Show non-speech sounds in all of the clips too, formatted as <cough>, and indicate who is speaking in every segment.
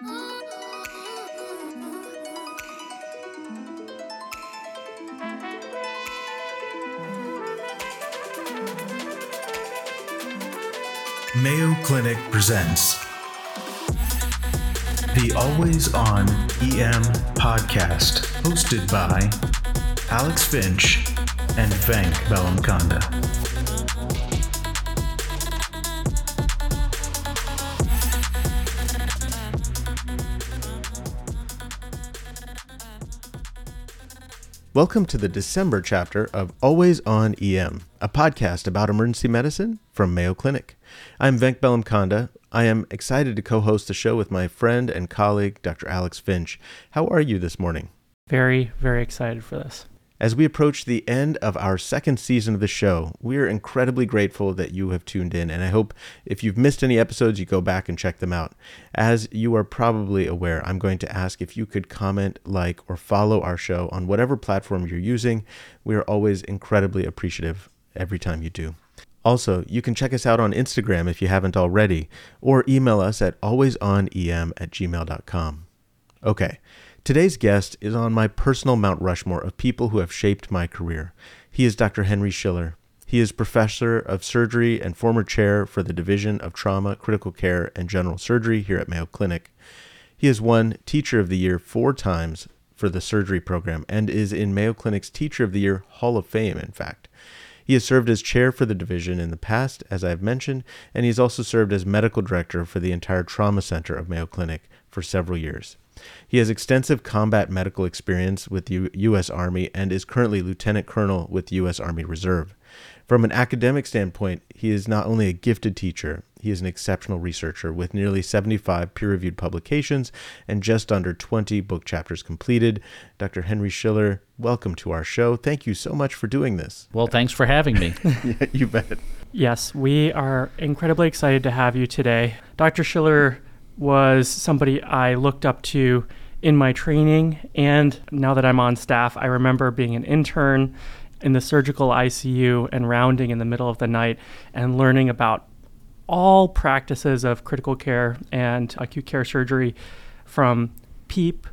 Speaker 1: Mayo Clinic presents the Always On EM podcast, hosted by Alex Finch and Venk Bellamkonda.
Speaker 2: Welcome to the December chapter of Always On EM, a podcast about emergency medicine from Mayo Clinic. I'm Venk Bellamkonda. I am excited to co host the show with my friend and colleague, Dr. Alex Finch. How are you this morning?
Speaker 3: Very, very excited for this.
Speaker 2: As we approach the end of our second season of the show, we are incredibly grateful that you have tuned in, and I hope if you've missed any episodes, you go back and check them out. As you are probably aware, I'm going to ask if you could comment, like, or follow our show on whatever platform you're using. We are always incredibly appreciative every time you do. Also, you can check us out on Instagram if you haven't already, or email us at alwaysonem at gmail.com. Okay, today's guest is on my personal Mount Rushmore of people who have shaped my career. He is Dr. Henry Schiller. He is professor of surgery and former chair for the Division of Trauma, Critical Care, and General Surgery here at Mayo Clinic. He has won Teacher of the Year four times for the surgery program and is in Mayo Clinic's Teacher of the Year Hall of Fame, in fact. He has served as chair for the division in the past, as I have mentioned, and he has also served as medical director for the entire trauma center of Mayo Clinic for several years. He has extensive combat medical experience with the U.S. Army and is currently lieutenant colonel with the U.S. Army Reserve. From an academic standpoint, he is not only a gifted teacher, he is an exceptional researcher with nearly 75 peer reviewed publications and just under 20 book chapters completed. Dr. Henry Schiller, welcome to our show. Thank you so much for doing this.
Speaker 4: Well, thanks for having me. <laughs>
Speaker 2: yeah, you bet.
Speaker 3: Yes, we are incredibly excited to have you today. Dr. Schiller was somebody I looked up to in my training, and now that I'm on staff, I remember being an intern in the surgical ICU and rounding in the middle of the night and learning about all practices of critical care and acute care surgery from PEEP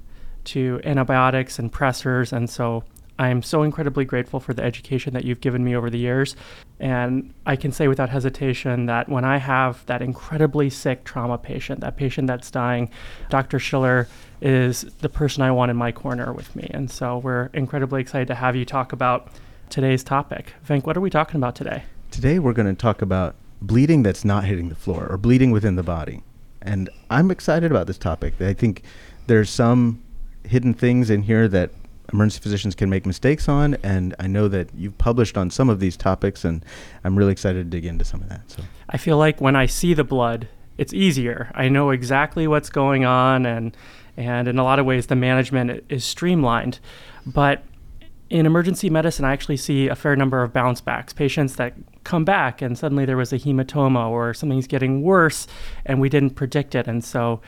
Speaker 3: to antibiotics and pressors. And so I'm so incredibly grateful for the education that you've given me over the years. And I can say without hesitation that when I have that incredibly sick trauma patient, that patient that's dying, Dr. Schiller is the person I want in my corner with me. And so we're incredibly excited to have you talk about today's topic. Venk, what are we talking about today?
Speaker 2: Today we're going to talk about bleeding that's not hitting the floor or bleeding within the body. And I'm excited about this topic. I think there's some hidden things in here that emergency physicians can make mistakes on and I know that you've published on some of these topics and I'm really excited to dig into some of that. So
Speaker 3: I feel like when I see the blood, it's easier. I know exactly what's going on and and in a lot of ways the management is streamlined. But in emergency medicine, I actually see a fair number of bounce backs, patients that come back and suddenly there was a hematoma or something's getting worse and we didn't predict it. And so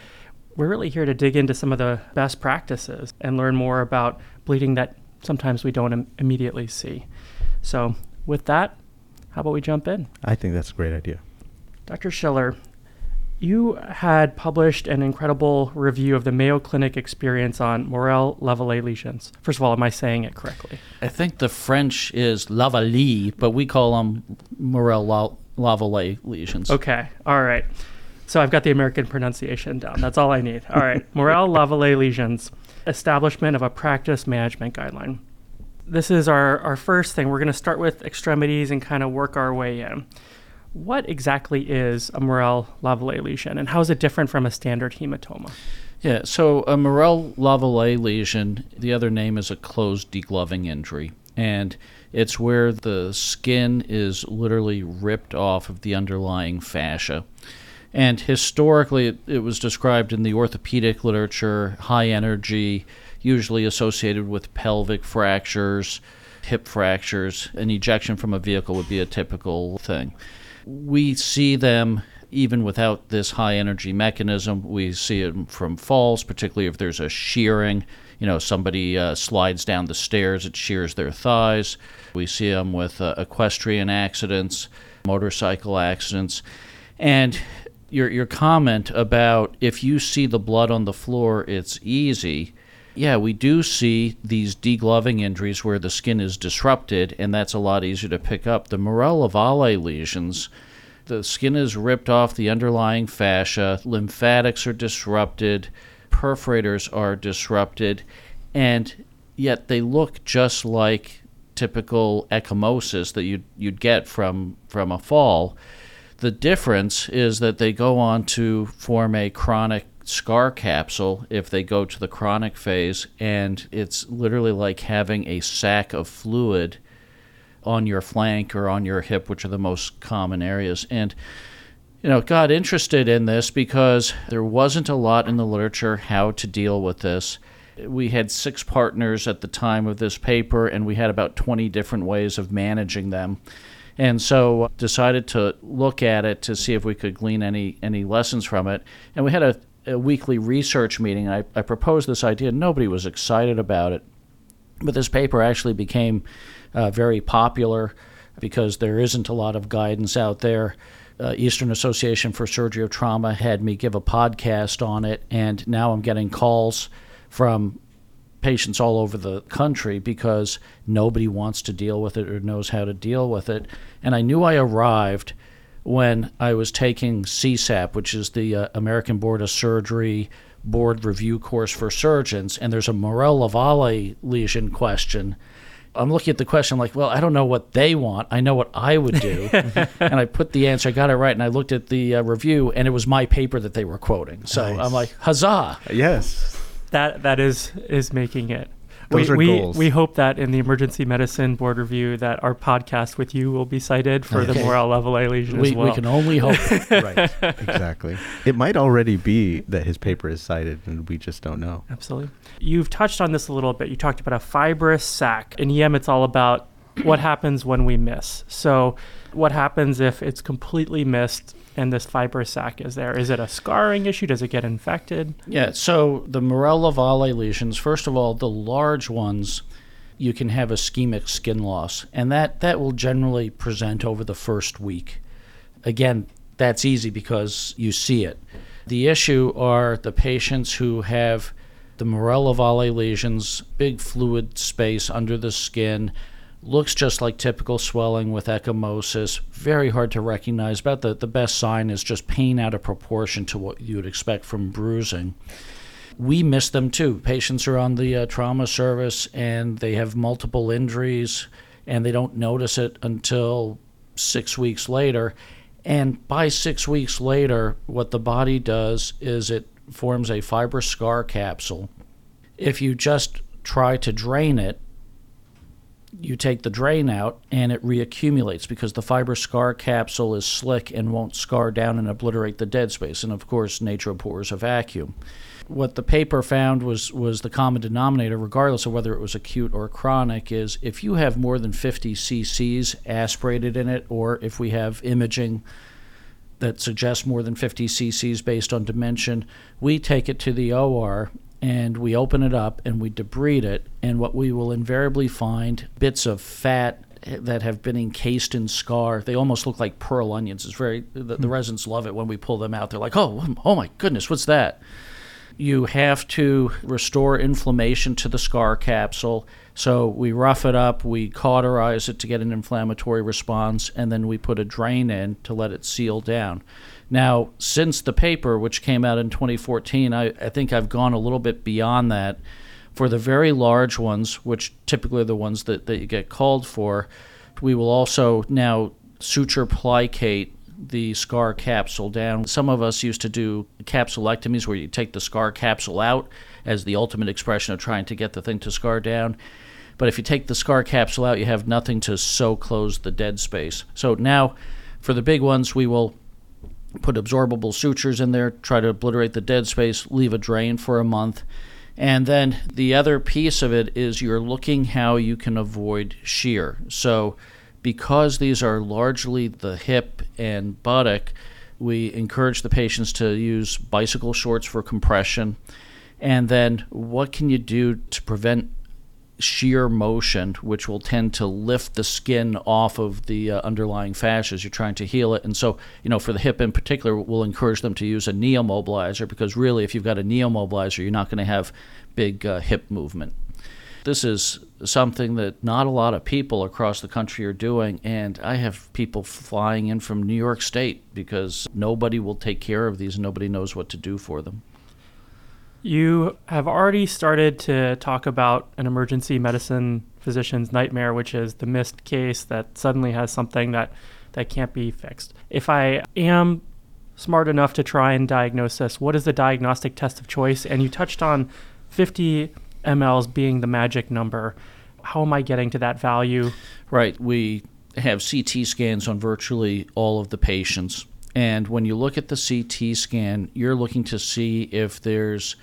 Speaker 3: we're really here to dig into some of the best practices and learn more about bleeding that sometimes we don't Im- immediately see. So, with that, how about we jump in?
Speaker 2: I think that's a great idea.
Speaker 3: Dr. Schiller, you had published an incredible review of the Mayo Clinic experience on Morel Lavallée lesions. First of all, am I saying it correctly?
Speaker 4: I think the French is Lavallée, but we call them Morel La- Lavallée lesions.
Speaker 3: Okay, all right. So I've got the American pronunciation down. That's all I need. All right. <laughs> Morel Lavallée lesions, establishment of a practice management guideline. This is our, our first thing. We're going to start with extremities and kind of work our way in. What exactly is a Morel Lavallée lesion and how is it different from a standard hematoma?
Speaker 4: Yeah, so a Morel Lavallée lesion, the other name is a closed degloving injury. And it's where the skin is literally ripped off of the underlying fascia. And historically, it, it, was described in the orthopedic literature high energy, usually associated with pelvic fractures, hip fractures. An ejection from a vehicle would be a typical thing. We see them even without this high energy mechanism. We see it from falls, particularly if there's a shearing. You know, somebody uh, slides down the stairs, it shears their thighs. We see them with uh, equestrian accidents, motorcycle accidents. And your your comment about if you see the blood on the floor, it's easy. Yeah, we do see these degloving injuries where the skin is disrupted, and that's a lot easier to pick up. The Morel Lavallée lesions, the skin is ripped off the underlying fascia, lymphatics are disrupted, perforators are disrupted, and yet they look just like typical ecchymosis that you'd, you'd get from, from a fall. The difference is that they go on to form a chronic scar capsule if they go to the chronic phase, and it's literally like having a sac of fluid on your flank or on your hip, which are the most common areas. And you know, got interested in this because there wasn't a lot in the literature how to deal with this. We had six partners at the time of this paper, and we had about 20 different ways of managing them. And so decided to look at it to see if we could glean any, any lessons from it. And we had a, a weekly research meeting. I, I proposed this idea. Nobody was excited about it. But this paper actually became uh, very popular because there isn't a lot of guidance out there. Uh, Eastern Association for Surgery of Trauma had me give a podcast on it, and now I'm getting calls from patients all over the country because nobody wants to deal with it or knows how to deal with it. And I knew I arrived when I was taking SESAP, which is the uh, American Board of Surgery board review course for surgeons, and there's a Morel Lavallée lesion question. I'm looking at the question like, well, I don't know what they want. I know what I would do. <laughs> and I put the answer, I got it right, and I looked at the uh, review, and it was my paper that they were quoting. So
Speaker 2: Nice.
Speaker 4: I'm like, huzzah!
Speaker 2: Yes.
Speaker 3: That that is is making it.
Speaker 2: Those
Speaker 3: we,
Speaker 2: are
Speaker 3: we,
Speaker 2: goals.
Speaker 3: we hope that in the emergency medicine board review that our podcast with you will be cited for the
Speaker 4: Okay.
Speaker 3: Morel Lavallée lesion
Speaker 4: We,
Speaker 3: as well.
Speaker 4: we can only hope. <laughs>
Speaker 2: right. Exactly. It might already be that his paper is cited and we just don't know.
Speaker 3: Absolutely. You've touched on this a little bit. You talked about a fibrous sac. In EM, it's all about what happens when we miss. So, what happens if it's completely missed and this fibrous sac is there? Is it a scarring issue? Does it get infected?
Speaker 4: Yeah, so the Morel Lavallée lesions, first of all, the large ones, you can have ischemic skin loss, and that, that will generally present over the first week. Again, that's easy because you see it. The issue are the patients who have the Morel Lavallée lesions, big fluid space under the skin, looks just like typical swelling with ecchymosis. Very hard to recognize. About the, the best sign is just pain out of proportion to what you would expect from bruising. We miss them too. Patients are on the uh, trauma service and they have multiple injuries and they don't notice it until six weeks later. And by six weeks later, what the body does is it forms a fibrous scar capsule. If you just try to drain it, you take the drain out and it reaccumulates because the fibrous scar capsule is slick and won't scar down and obliterate the dead space. And of course, nature abhors a vacuum. What the paper found was, was the common denominator, regardless of whether it was acute or chronic, is if you have more than 50 cc's aspirated in it, or if we have imaging that suggests more than 50 cc's based on dimension, we take it to the OR and we open it up and we debride it. And what we will invariably find bits of fat that have been encased in scar. They almost look like pearl onions. It's very the, the hmm. residents love it when we pull them out. They're like, "Oh, oh my goodness, what's that?" You have to restore inflammation to the scar capsule. So we rough it up, we cauterize it to get an inflammatory response, and then we put a drain in to let it seal down. Now, since the paper, which came out in 2014, I, I think I've gone a little bit beyond that. For the very large ones, which typically are the ones that, that you get called for, we will also now suture plicate the scar capsule down. Some of us used to do capsulectomies where you take the scar capsule out as the ultimate expression of trying to get the thing to scar down. But if you take the scar capsule out, you have nothing to sew close the dead space. So now, for the big ones, we will put absorbable sutures in there, try to obliterate the dead space, leave a drain for a month. And then the other piece of it is you're looking how you can avoid shear. So, because these are largely the hip and buttock, we encourage the patients to use bicycle shorts for compression. And then, what can you do to prevent shear motion, which will tend to lift the skin off of the uh, underlying fascia as you're trying to heal it. And so, you know, for the hip in particular, we'll encourage them to use a knee immobilizer because really, if you've got a knee immobilizer, you're not going to have big uh, hip movement. This is something that not a lot of people across the country are doing, and I have people flying in from New York State because nobody will take care of these and nobody knows what to do for them.
Speaker 3: You have already started to talk about an emergency medicine physician's nightmare, which is the missed case that suddenly has something that, that can't be fixed. If I am smart enough to try and diagnose this, what is the diagnostic test of choice? And you touched on 50 mLs being the magic number. How am I getting to that value?
Speaker 4: Right. We have CT scans on virtually all of the patients. And when you look at the CT scan, you're looking to see if there's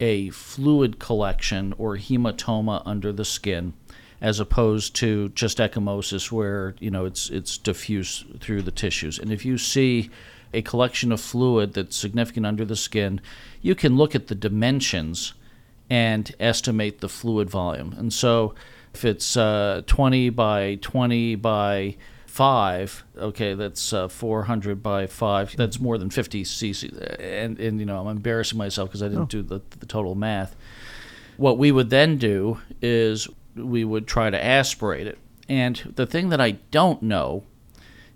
Speaker 4: a fluid collection or hematoma under the skin as opposed to just ecchymosis where you know it's it's diffuse through the tissues. And if you see a collection of fluid that's significant under the skin you can look at the dimensions and estimate the fluid volume. And so if it's uh, 20 by 20 by five, okay, that's uh, 400 by five. That's more than 50 cc. And, and you know, I'm embarrassing myself because I didn't oh. do the, the total math. What we would then do is we would try to aspirate it. And the thing that I don't know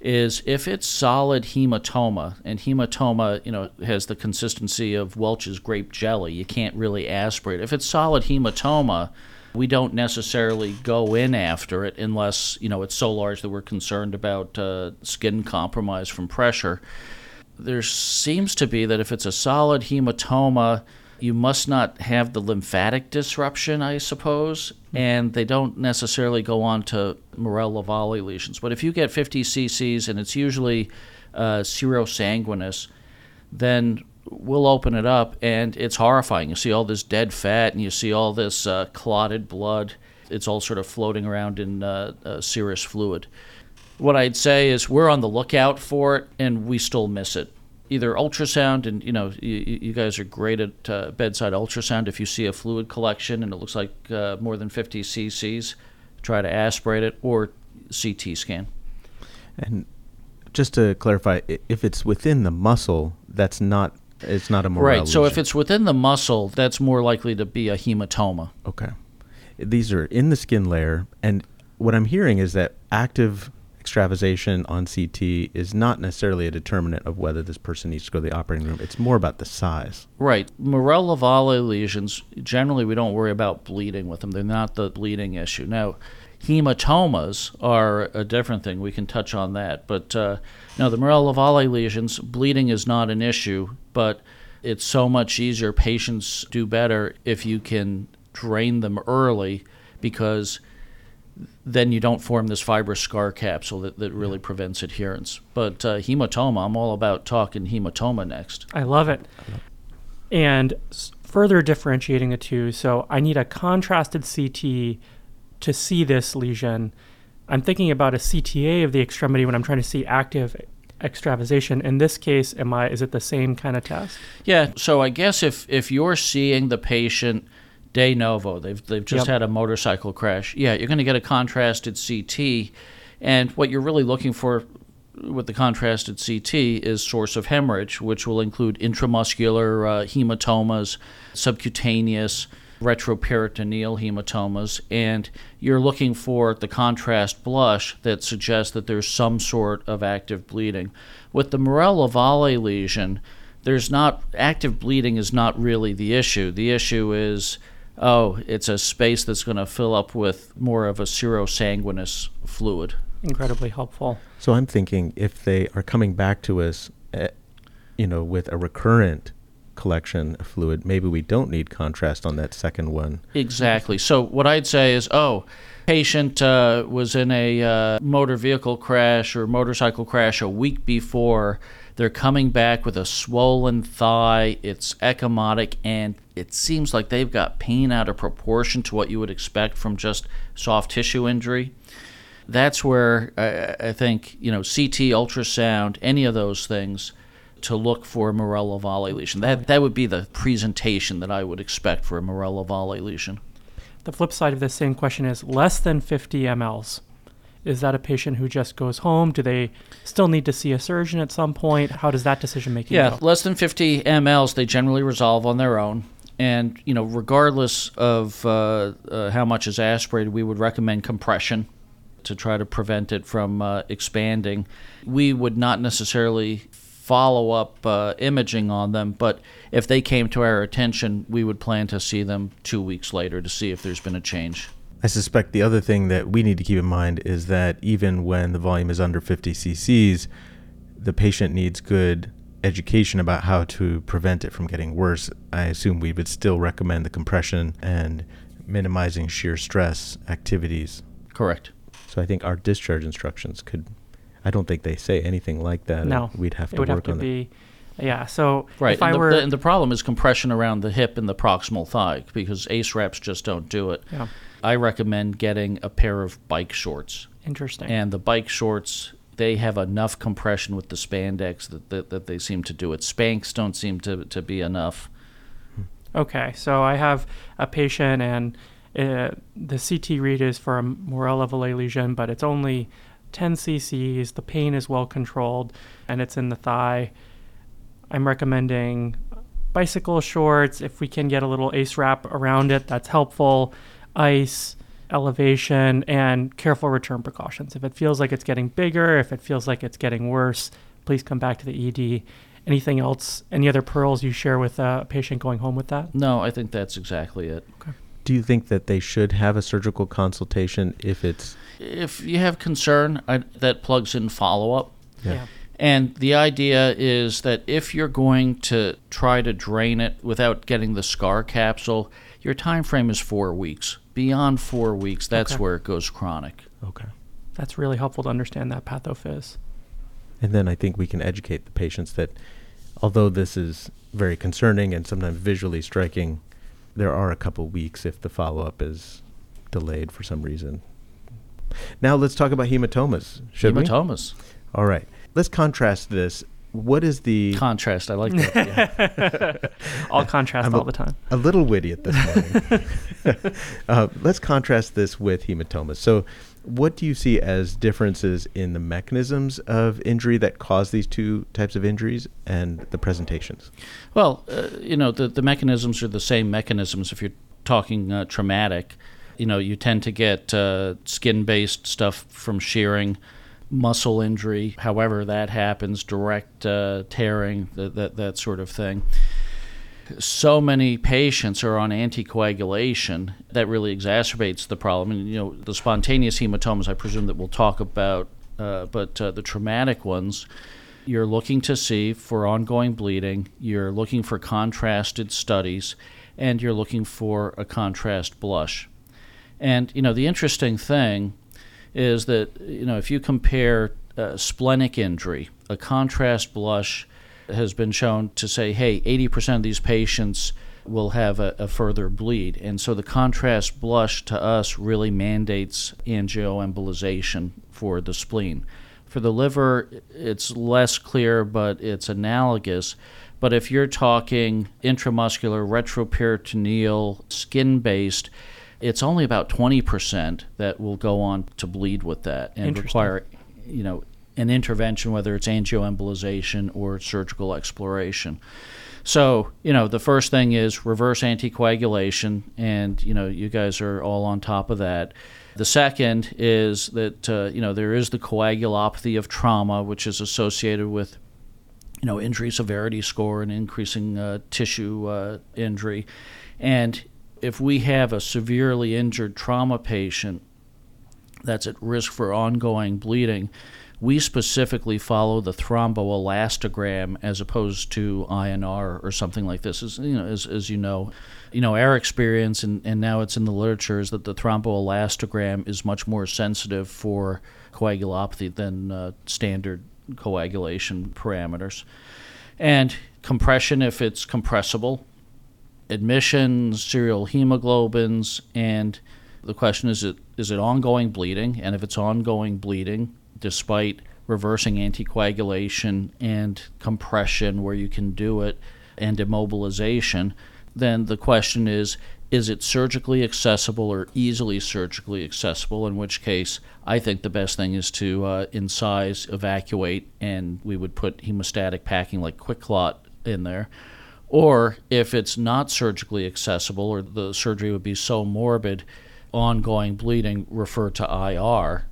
Speaker 4: is if it's solid hematoma, and hematoma, you know, has the consistency of Welch's grape jelly, you can't really aspirate. If it's solid hematoma, we don't necessarily go in after it unless you know it's so large that we're concerned about uh, skin compromise from pressure. There seems to be that if it's a solid hematoma, you must not have the lymphatic disruption, I suppose, and they don't necessarily go on to Morel-Lavallée lesions. But if you get 50 cc's and it's usually uh, serosanguinous, then we'll open it up and it's horrifying. You see all this dead fat and you see all this uh, clotted blood. It's all sort of floating around in uh, uh, serous fluid. What I'd say is we're on the lookout for it and we still miss it. Either ultrasound, and you know, you, you guys are great at uh, bedside ultrasound. If you see a fluid collection and it looks like uh, more than 50 cc's, try to aspirate it or CT scan.
Speaker 2: And just to clarify, if it's within the muscle, that's not it's not a Morel
Speaker 4: right. So if it's within the muscle, that's more likely to be a hematoma.
Speaker 2: Okay. These are in the skin layer, and what I'm hearing is that active extravasation on CT is not necessarily a determinant of whether this person needs to go to the operating room. It's more about the size.
Speaker 4: Right. Morel-Lavallée lesions, generally we don't worry about bleeding with them. They're not the bleeding issue. Now, hematomas are a different thing. We can touch on that. But uh, no, the Morel-Lavallée lesions, bleeding is not an issue but it's so much easier. Patients do better if you can drain them early because then you don't form this fibrous scar capsule that, that really prevents adherence. But uh, hematoma, I'm all about talking hematoma next.
Speaker 3: I love it. And further differentiating the two, so I need a contrasted CT to see this lesion. I'm thinking about a CTA of the extremity when I'm trying to see active extravasation. In this case, am I is it the same kind of test?
Speaker 4: Yeah. So I guess if if you're seeing the patient de novo, they've they've just yep. had a motorcycle crash. Yeah, you're going to get a contrasted CT, and what you're really looking for with the contrasted CT is source of hemorrhage, which will include intramuscular uh, hematomas, subcutaneous retroperitoneal hematomas, and you're looking for the contrast blush that suggests that there's some sort of active bleeding. With the Morel-Lavallée lesion, there's not active bleeding is not really the issue. The issue is oh, it's a space that's going to fill up with more of a serosanguinous fluid.
Speaker 3: Incredibly helpful.
Speaker 2: So I'm thinking if they are coming back to us, uh, you know, with a recurrent collection of fluid, maybe we don't need contrast on that second one.
Speaker 4: Exactly. So what I'd say is, oh, patient uh, was in a uh, motor vehicle crash or motorcycle crash a week before. They're coming back with a swollen thigh. It's ecchymotic, and it seems like they've got pain out of proportion to what you would expect from just soft tissue injury. That's where I, I think you know CT, ultrasound, any of those things to look for a Morel-Lavallée lesion. That that would be the presentation that I would expect for a Morel-Lavallée lesion.
Speaker 3: The flip side of this same question is less than 50 mLs. Is that a patient who just goes home? Do they still need to see a surgeon at some point? How does that decision making
Speaker 4: Yeah,
Speaker 3: go?
Speaker 4: less than 50 mLs, they generally resolve on their own. And, you know, regardless of uh, uh, how much is aspirated, we would recommend compression to try to prevent it from uh, expanding. We would not necessarily follow up uh, imaging on them, but if they came to our attention, we would plan to see them two weeks later to see if there's been a change.
Speaker 2: I suspect the other thing that we need to keep in mind is that even when the volume is under 50 cc's, the patient needs good education about how to prevent it from getting worse. I assume we would still recommend the compression and minimizing shear stress activities.
Speaker 4: Correct.
Speaker 2: So I think our discharge instructions could. I don't think they say anything like that.
Speaker 3: No,
Speaker 2: we'd have to
Speaker 3: it would
Speaker 2: work
Speaker 3: have to
Speaker 2: on that.
Speaker 3: yeah. So
Speaker 4: Right.
Speaker 3: if I
Speaker 4: and, the,
Speaker 3: were,
Speaker 4: the- and the problem is compression around the hip and the proximal thigh because ACE wraps just don't do it.
Speaker 3: yeah,
Speaker 4: I recommend getting a pair of bike shorts.
Speaker 3: interesting.
Speaker 4: And the bike shorts, they have enough compression with the spandex that, that, that they seem to do it. Spanx don't seem to, to be enough.
Speaker 3: Okay, so I have a patient, and uh, the CT read is for a Morel Lavallée lesion, but it's only 10 cc's. The pain is well controlled, and it's in the thigh. I'm recommending bicycle shorts. If we can get a little ACE wrap around it, that's helpful. Ice, elevation, and careful return precautions. If it feels like it's getting bigger, if it feels like it's getting worse, please come back to the ED. Anything else? Any other pearls you share with a patient going home with that?
Speaker 4: No, I think that's exactly it. Okay.
Speaker 2: Do you think that they should have a surgical consultation if it's
Speaker 4: If you have concern, I, that plugs in follow up.
Speaker 2: Yeah.
Speaker 4: And the idea is that if you're going to try to drain it without getting the scar capsule, your time frame is four weeks. Beyond four weeks, that's
Speaker 3: Okay.
Speaker 4: where it goes chronic.
Speaker 2: okay?
Speaker 3: That's really helpful to understand that pathophys.
Speaker 2: And then I think we can educate the patients that although this is very concerning and sometimes visually striking, there are a couple weeks if the follow up is delayed for some reason. Now let's talk about hematomas. Should we?
Speaker 4: Hematomas.
Speaker 2: All right. Let's contrast this. What is the
Speaker 4: Contrast, I like that. <laughs> yeah.
Speaker 3: All contrast
Speaker 2: I'm a-
Speaker 3: all the time.
Speaker 2: a little witty at this morning. <laughs> uh, let's contrast this with hematomas. So, what do you see as differences in the mechanisms of injury that cause these two types of injuries and the presentations?
Speaker 4: Well, uh, you know, the, the mechanisms are the same mechanisms if you're talking uh, traumatic. You know, you tend to get uh, skin based stuff from shearing, muscle injury, however that happens, direct uh, tearing, that, that, that sort of thing. So many patients are on anticoagulation that really exacerbates the problem. And, you know, the spontaneous hematomas, I presume that we'll talk about, uh, but uh, the traumatic ones, you're looking to see for ongoing bleeding, you're looking for contrasted studies, and you're looking for a contrast blush. And you know the interesting thing is that you know if you compare uh, splenic injury, a contrast blush has been shown to say, hey, 80% of these patients will have a, a further bleed, and so the contrast blush to us really mandates angioembolization for the spleen. For the liver, it's less clear, but it's analogous. But if you're talking intramuscular, retroperitoneal, skin based, it's only about 20% that will go on to bleed with that and require, you know, an intervention, whether it's angioembolization or surgical exploration. So, you know, the first thing is reverse anticoagulation, and, you know, you guys are all on top of that. The second is that, uh, you know, there is the coagulopathy of trauma, which is associated with, you know, injury severity score and increasing uh, tissue uh, injury. And if we have a severely injured trauma patient that's at risk for ongoing bleeding, we specifically follow the thromboelastogram as opposed to INR or something like this. As you know, as, as you know, you know our experience and, and now it's in the literature is that the thromboelastogram is much more sensitive for coagulopathy than uh, standard coagulation parameters. And compression, if it's compressible, admissions, serial hemoglobins, and the question is it is it ongoing bleeding? And if it's ongoing bleeding, despite reversing anticoagulation and compression where you can do it and immobilization, then the question is is it surgically accessible or easily surgically accessible? In which case, I think the best thing is to uh, incise, evacuate, and we would put hemostatic packing like QuikClot in there. Or if it's not surgically accessible or the surgery would be so morbid, ongoing bleeding, refer to IR.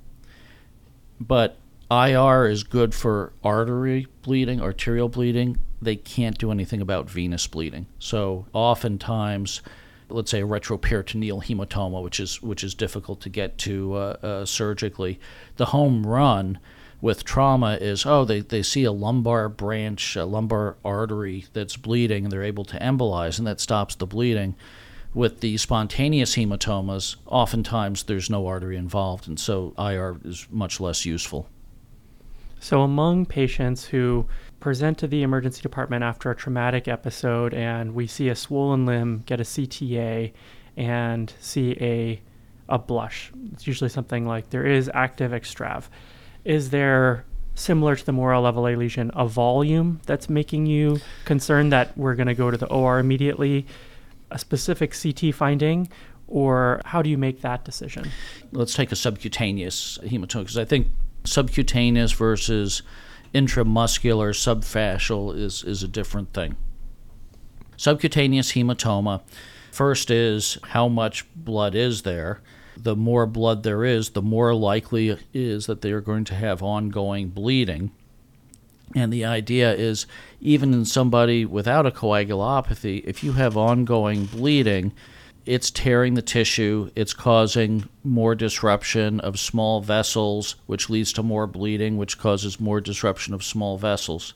Speaker 4: But IR is good for artery bleeding, arterial bleeding. They can't do anything about venous bleeding. So oftentimes, let's say a retroperitoneal hematoma, which is which is difficult to get to uh, uh, surgically, the home run with trauma is oh they, they see a lumbar branch a lumbar artery that's bleeding and they're able to embolize and that stops the bleeding with the spontaneous hematomas oftentimes there's no artery involved and so ir is much less useful
Speaker 3: so among patients who present to the emergency department after a traumatic episode and we see a swollen limb, get a CTA, and see a a blush. It's usually something like there is active extrav. Is there similar to the Morel Lavallée lesion a volume that's making you concerned that we're going to go to the OR immediately? A specific CT finding, or how do you make that decision?
Speaker 4: Let's take a subcutaneous hematoma because I think subcutaneous versus intramuscular subfascial is, is a different thing. Subcutaneous hematoma, first is how much blood is there. The more blood there is, the more likely it is that they are going to have ongoing bleeding. And the idea is even in somebody without a coagulopathy, if you have ongoing bleeding, it's tearing the tissue, it's causing more disruption of small vessels, which leads to more bleeding, which causes more disruption of small vessels.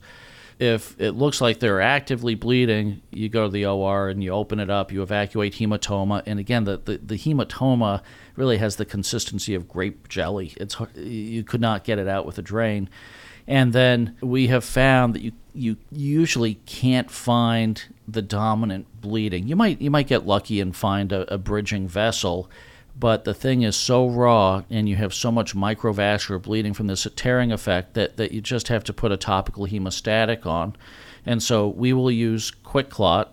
Speaker 4: If it looks like they're actively bleeding, you go to the OR and you open it up, you evacuate hematoma, and again, the, the, the hematoma really has the consistency of grape jelly. It's you could not get it out with a drain. And then we have found that you you usually can't find the dominant bleeding. You might you might get lucky and find a, a bridging vessel, but the thing is so raw and you have so much microvascular bleeding from this tearing effect that, that you just have to put a topical hemostatic on. And so we will use QuikClot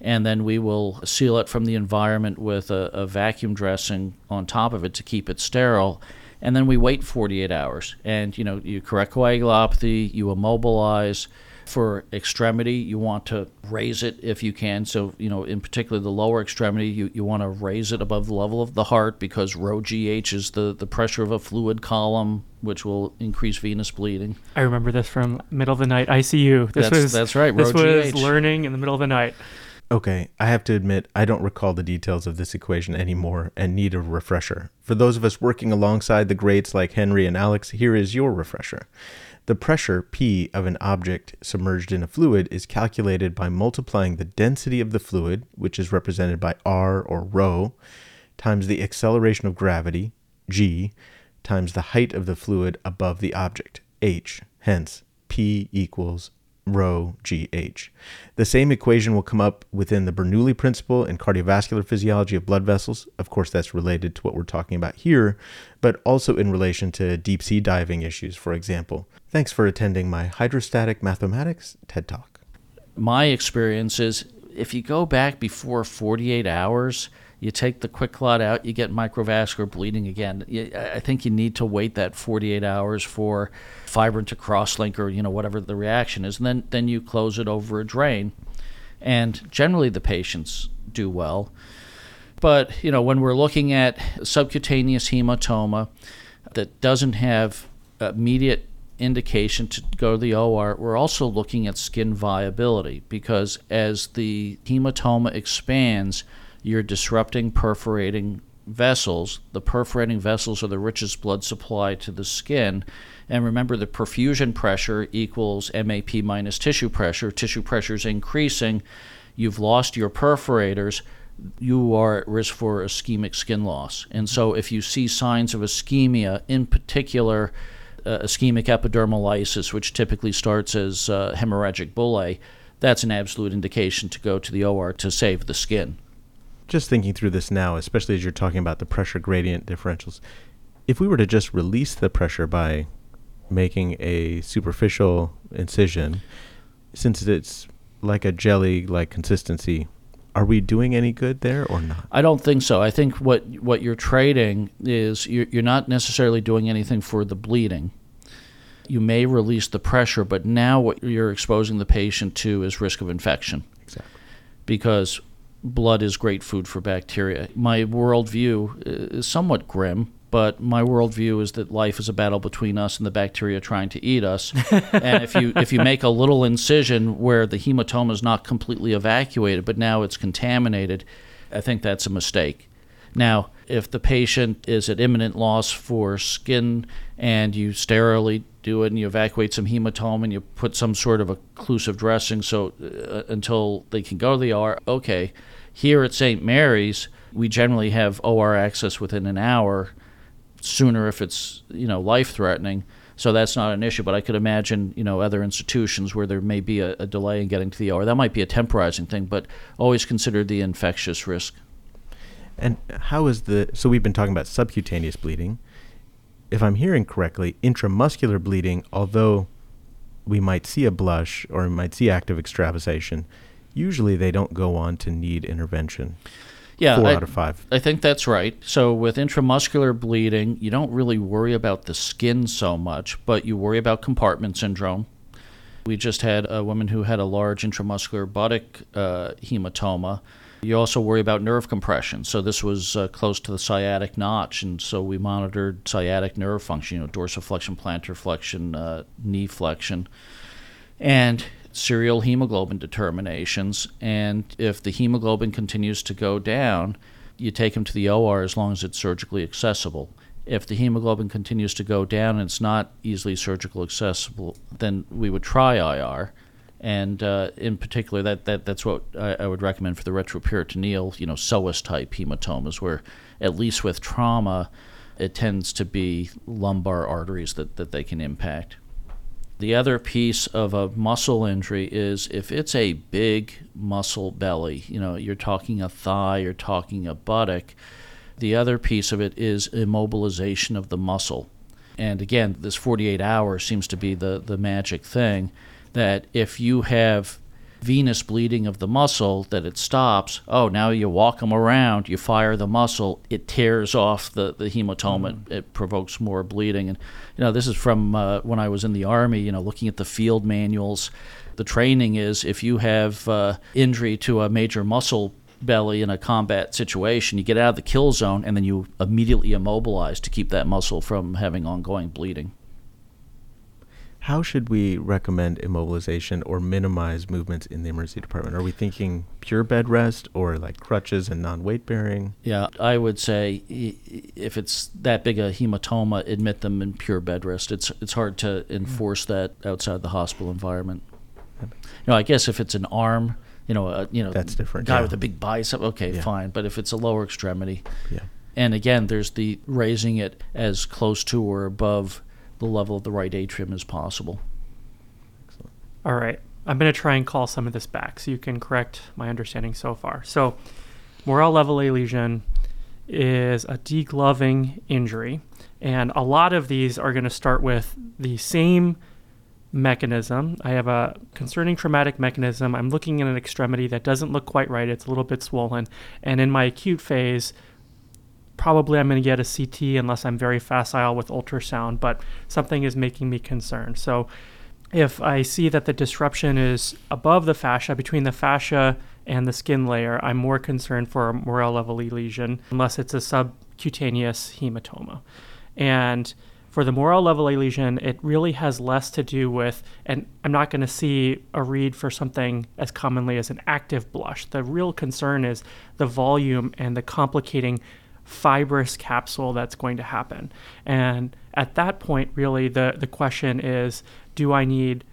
Speaker 4: and then we will seal it from the environment with a, a vacuum dressing on top of it to keep it sterile and then we wait 48 hours. And you know, you correct coagulopathy, you immobilize. For extremity, you want to raise it if you can. So, you know, in particular, the lower extremity, you, you want to raise it above the level of the heart because rho GH is the, the pressure of a fluid column, which will increase venous bleeding.
Speaker 3: I remember this from middle of the night ICU. This
Speaker 4: that's,
Speaker 3: was
Speaker 4: that's right.
Speaker 3: Rho this
Speaker 4: GH.
Speaker 3: was learning in the middle of the night.
Speaker 2: Okay, I have to admit, I don't recall the details of this equation anymore and need a refresher. For those of us working alongside the greats like Henry and Alex, here is your refresher. The pressure P of an object submerged in a fluid is calculated by multiplying the density of the fluid, which is represented by R or rho, times the acceleration of gravity, G, times the height of the fluid above the object, H. Hence, P equals rho GH. The same equation will come up within the Bernoulli principle in cardiovascular physiology of blood vessels. Of course, that's related to what we're talking about here, but also in relation to deep sea diving issues, for example. Thanks for attending my hydrostatic mathematics TED Talk.
Speaker 4: My experience is if you go back before 48 hours, you take the QuikClot out, you get microvascular bleeding again. I think you need to wait that 48 hours for fibrin to crosslink or you know whatever the reaction is, and then then you close it over a drain. And generally, the patients do well. But you know when we're looking at subcutaneous hematoma that doesn't have immediate indication to go to the OR, we're also looking at skin viability because as the hematoma expands, you're disrupting perforating vessels. The perforating vessels are the richest blood supply to the skin. And remember, the perfusion pressure equals MAP minus tissue pressure. Tissue pressure is increasing. You've lost your perforators. You are at risk for ischemic skin loss. And so, if you see signs of ischemia, in particular, uh, ischemic epidermolysis, which typically starts as uh, hemorrhagic bullae, that's an absolute indication to go to the OR to save the skin
Speaker 2: just thinking through this now, especially as you're talking about the pressure gradient differentials, if we were to just release the pressure by making a superficial incision, since it's like a jelly like consistency, Are we doing any good there or not?
Speaker 4: I don't think so. I think what what you're trading is you're, you're not necessarily doing anything for the bleeding. You may release the pressure, but now what you're exposing the patient to is risk of infection.
Speaker 2: Exactly.
Speaker 4: Because blood is great food for bacteria. My worldview is somewhat grim, but my worldview is that life is a battle between us and the bacteria trying to eat us. <laughs> and if you if you make a little incision where the hematoma is not completely evacuated, but now it's contaminated, I think that's a mistake. Now, if the patient is at imminent loss for skin and you sterilely do it and you evacuate some hematoma and you put some sort of occlusive dressing so uh, until they can go to the OR, okay. Here at St. Mary's, we generally have OR access within an hour sooner if it's you know life threatening. So that's not an issue. But I could imagine you know other institutions where there may be a, a delay in getting to the OR. That might be a temporizing thing, but always consider the infectious risk.
Speaker 2: And how is the so we've been talking about subcutaneous bleeding. If I'm hearing correctly, intramuscular bleeding, although we might see a blush or we might see active extravasation, usually they don't go on to need intervention.
Speaker 4: Yeah,
Speaker 2: four
Speaker 4: I,
Speaker 2: out of five.
Speaker 4: I think that's right. So with intramuscular bleeding, you don't really worry about the skin so much, but you worry about compartment syndrome. We just had a woman who had a large intramuscular buttock uh, hematoma. You also worry about nerve compression. So this was uh, close to the sciatic notch, and so we monitored sciatic nerve function, you know, dorsiflexion, plantar flexion, uh, knee flexion, and serial hemoglobin determinations. And if the hemoglobin continues to go down, you take him to the OR as long as it's surgically accessible. If the hemoglobin continues to go down and it's not easily surgical accessible, then we would try IR. And uh, in particular, that, that that's what I, I would recommend for the retroperitoneal, you know, psoas type hematomas, where at least with trauma, it tends to be lumbar arteries that, that they can impact. The other piece of a muscle injury is if it's a big muscle belly, you know, you're talking a thigh, you're talking a buttock. The other piece of it is immobilization of the muscle. And again, this 48 hours seems to be the, the magic thing that if you have venous bleeding of the muscle that it stops. Oh now you walk them around you fire the muscle it tears off the, the hematoma. Mm-hmm. it, it, provokes more bleeding. And you know this is from uh, when i was in the army you know looking at the field manuals. The training is if you have uh, injury to a major muscle belly in a combat situation you get out of the kill zone and then you immediately immobilize to keep that muscle from having ongoing bleeding
Speaker 2: how should we recommend immobilization or minimize movements in the emergency department? Are we thinking pure bed rest or like crutches and non weight bearing?
Speaker 4: Yeah, I would say if it's that big a hematoma, admit them in pure bed rest. It's it's hard to enforce that outside the hospital environment. You know, I guess if it's an arm, you know, uh, you know,
Speaker 2: that's different.
Speaker 4: Guy
Speaker 2: yeah.
Speaker 4: with a big bicep, okay,
Speaker 2: Yeah.
Speaker 4: fine. But if it's a lower extremity,
Speaker 2: Yeah.
Speaker 4: and again, there's the raising it as close to or above the level of the right atrium as possible.
Speaker 3: All right. I'm going to try and call some of this back so you can correct my understanding so far. So, Morel Lavallée lesion is a degloving injury, and a lot of these are going to start with the same mechanism. I have a concerning traumatic mechanism. I'm looking at an extremity that doesn't look quite right, it's a little bit swollen, and in my acute phase, probably I'm going to get a CT unless I'm very facile with ultrasound, but something is making me concerned. So if I see that the disruption is above the fascia, between the fascia and the skin layer, I'm more concerned for a Morel level E lesion unless it's a subcutaneous hematoma. And for the Morel Lavallée lesion, it really has less to do with, and I'm not going to see a read for something as commonly as an active blush. The real concern is the volume and the complicating fibrous capsule that's going to happen. And at that point, really, the, the question is do I need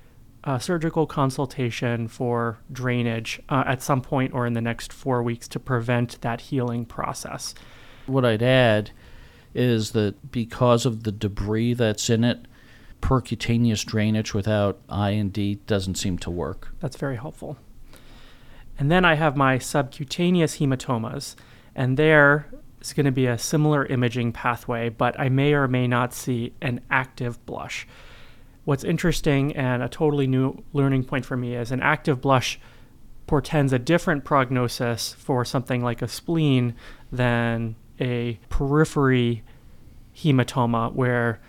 Speaker 3: a surgical consultation for drainage uh, at some point or in the next four weeks to prevent that healing process?
Speaker 4: What I'd add is that because of the debris that's in it, percutaneous drainage without I&D doesn't seem to work.
Speaker 3: That's very helpful. And then I have my subcutaneous hematomas, and there is going to be a similar imaging pathway, but I may or may not see an active blush. What's interesting and a totally new learning point for me is an active blush portends a different prognosis for something like a spleen than a periphery hematoma, where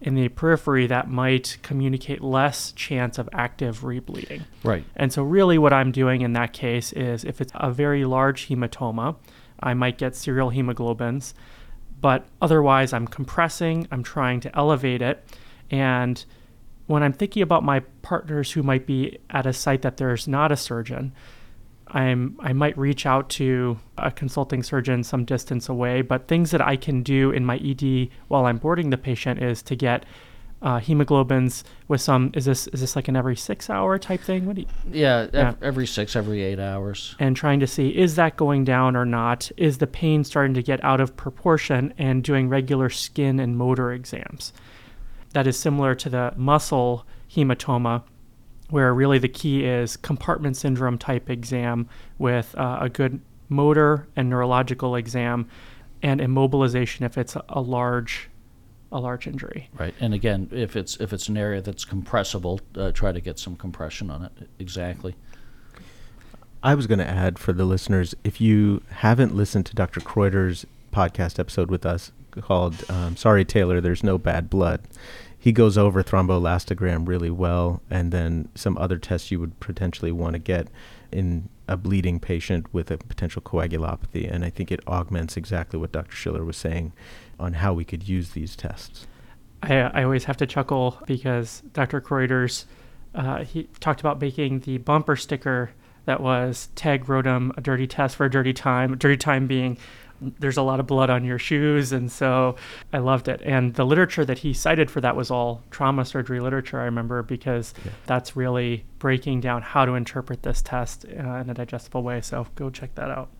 Speaker 3: in the periphery that might communicate less chance of active rebleeding.
Speaker 4: Right.
Speaker 3: And so, really, what I'm doing in that case is if it's a very large hematoma, I might get serial hemoglobins, but otherwise, I'm compressing, I'm trying to elevate it. And when I'm thinking about my partners who might be at a site that there's not a surgeon, I'm I might reach out to a consulting surgeon some distance away. But things that I can do in my ED while I'm boarding the patient is to get uh, hemoglobins with some. Is this is this like an every six hour type thing? What do you,
Speaker 4: Yeah, ev-
Speaker 3: Yeah.
Speaker 4: every six, every eight hours.
Speaker 3: and trying to see is that going down or not? Is the pain starting to get out of proportion? And doing regular skin and motor exams. That is similar to the muscle hematoma, where really the key is compartment syndrome type exam with uh, a good motor and neurological exam, and immobilization if it's a, a large, a large injury.
Speaker 4: Right. And again, if it's if it's an area that's compressible, uh, try to get some compression on it. Exactly.
Speaker 2: I was going to add for the listeners if you haven't listened to Dr. Kreuter's podcast episode with us called um, Sorry Taylor, There's No Bad Blood, he goes over thromboelastogram really well and then some other tests you would potentially want to get in a bleeding patient with a potential coagulopathy. And I think it augments exactly what Dr. Schiller was saying on how we could use these tests.
Speaker 3: I, I always have to chuckle because Dr. Kreuters, uh, he talked about making the bumper sticker that was TEG ROTEM, a dirty test for a dirty time. Dirty time being there's a lot of blood on your shoes. And so I loved it. And the literature that he cited for that was all trauma surgery literature, I remember, because that's really breaking down how to interpret this test uh, in a digestible way. So go check that out.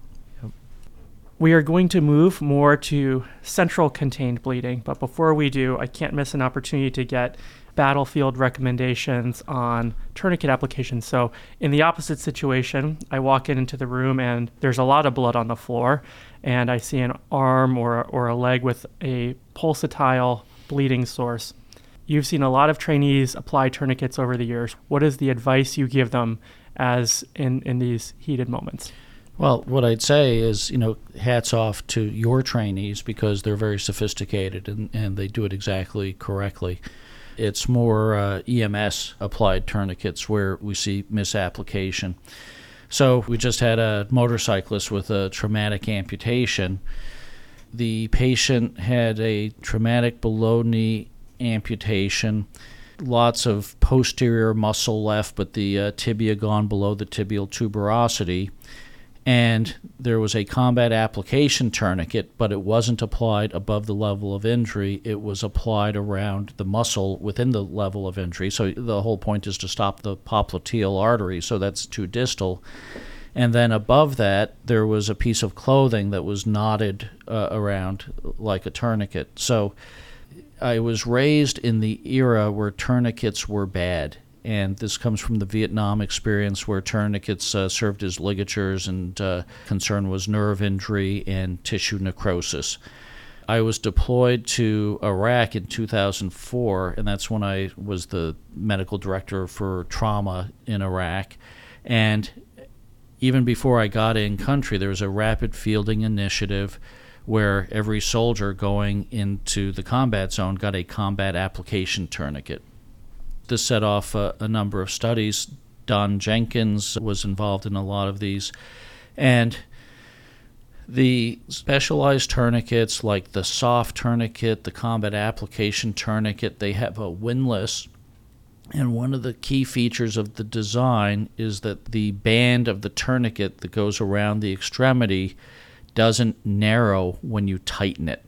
Speaker 3: We are going to move more to central contained bleeding, but before we do, I can't miss an opportunity to get battlefield recommendations on tourniquet application. So, in the opposite situation, I walk in into the room and there's a lot of blood on the floor, and I see an arm or, or a leg with a pulsatile bleeding source. You've seen a lot of trainees apply tourniquets over the years. What is the advice you give them as in, in these heated moments?
Speaker 4: Well, what I'd say is, you know, hats off to your trainees because they're very sophisticated and, and they do it exactly correctly. It's more uh, EMS applied tourniquets where we see misapplication. So we just had a motorcyclist with a traumatic amputation. The patient had a traumatic below knee amputation, lots of posterior muscle left, but the uh, tibia gone below the tibial tuberosity and there was a combat application tourniquet, but it wasn't applied above the level of injury. It was applied around the muscle within the level of injury. So the whole point is to stop the popliteal artery, so that's too distal. And then above that, there was a piece of clothing that was knotted uh, around like a tourniquet. So I was raised in the era where tourniquets were bad and this comes from the Vietnam experience where tourniquets uh, served as ligatures and uh, concern was nerve injury and tissue necrosis. I was deployed to Iraq in 2004, and that's when I was the medical director for trauma in Iraq. And even before I got in country, there was a rapid fielding initiative where every soldier going into the combat zone got a combat application tourniquet this set off a, a, number of studies. Don Jenkins was involved in a lot of these. And the specialized tourniquets, like the soft tourniquet, the combat application tourniquet, they have a windlass. And one of the key features of the design is that the band of the tourniquet that goes around the extremity doesn't narrow when you tighten it.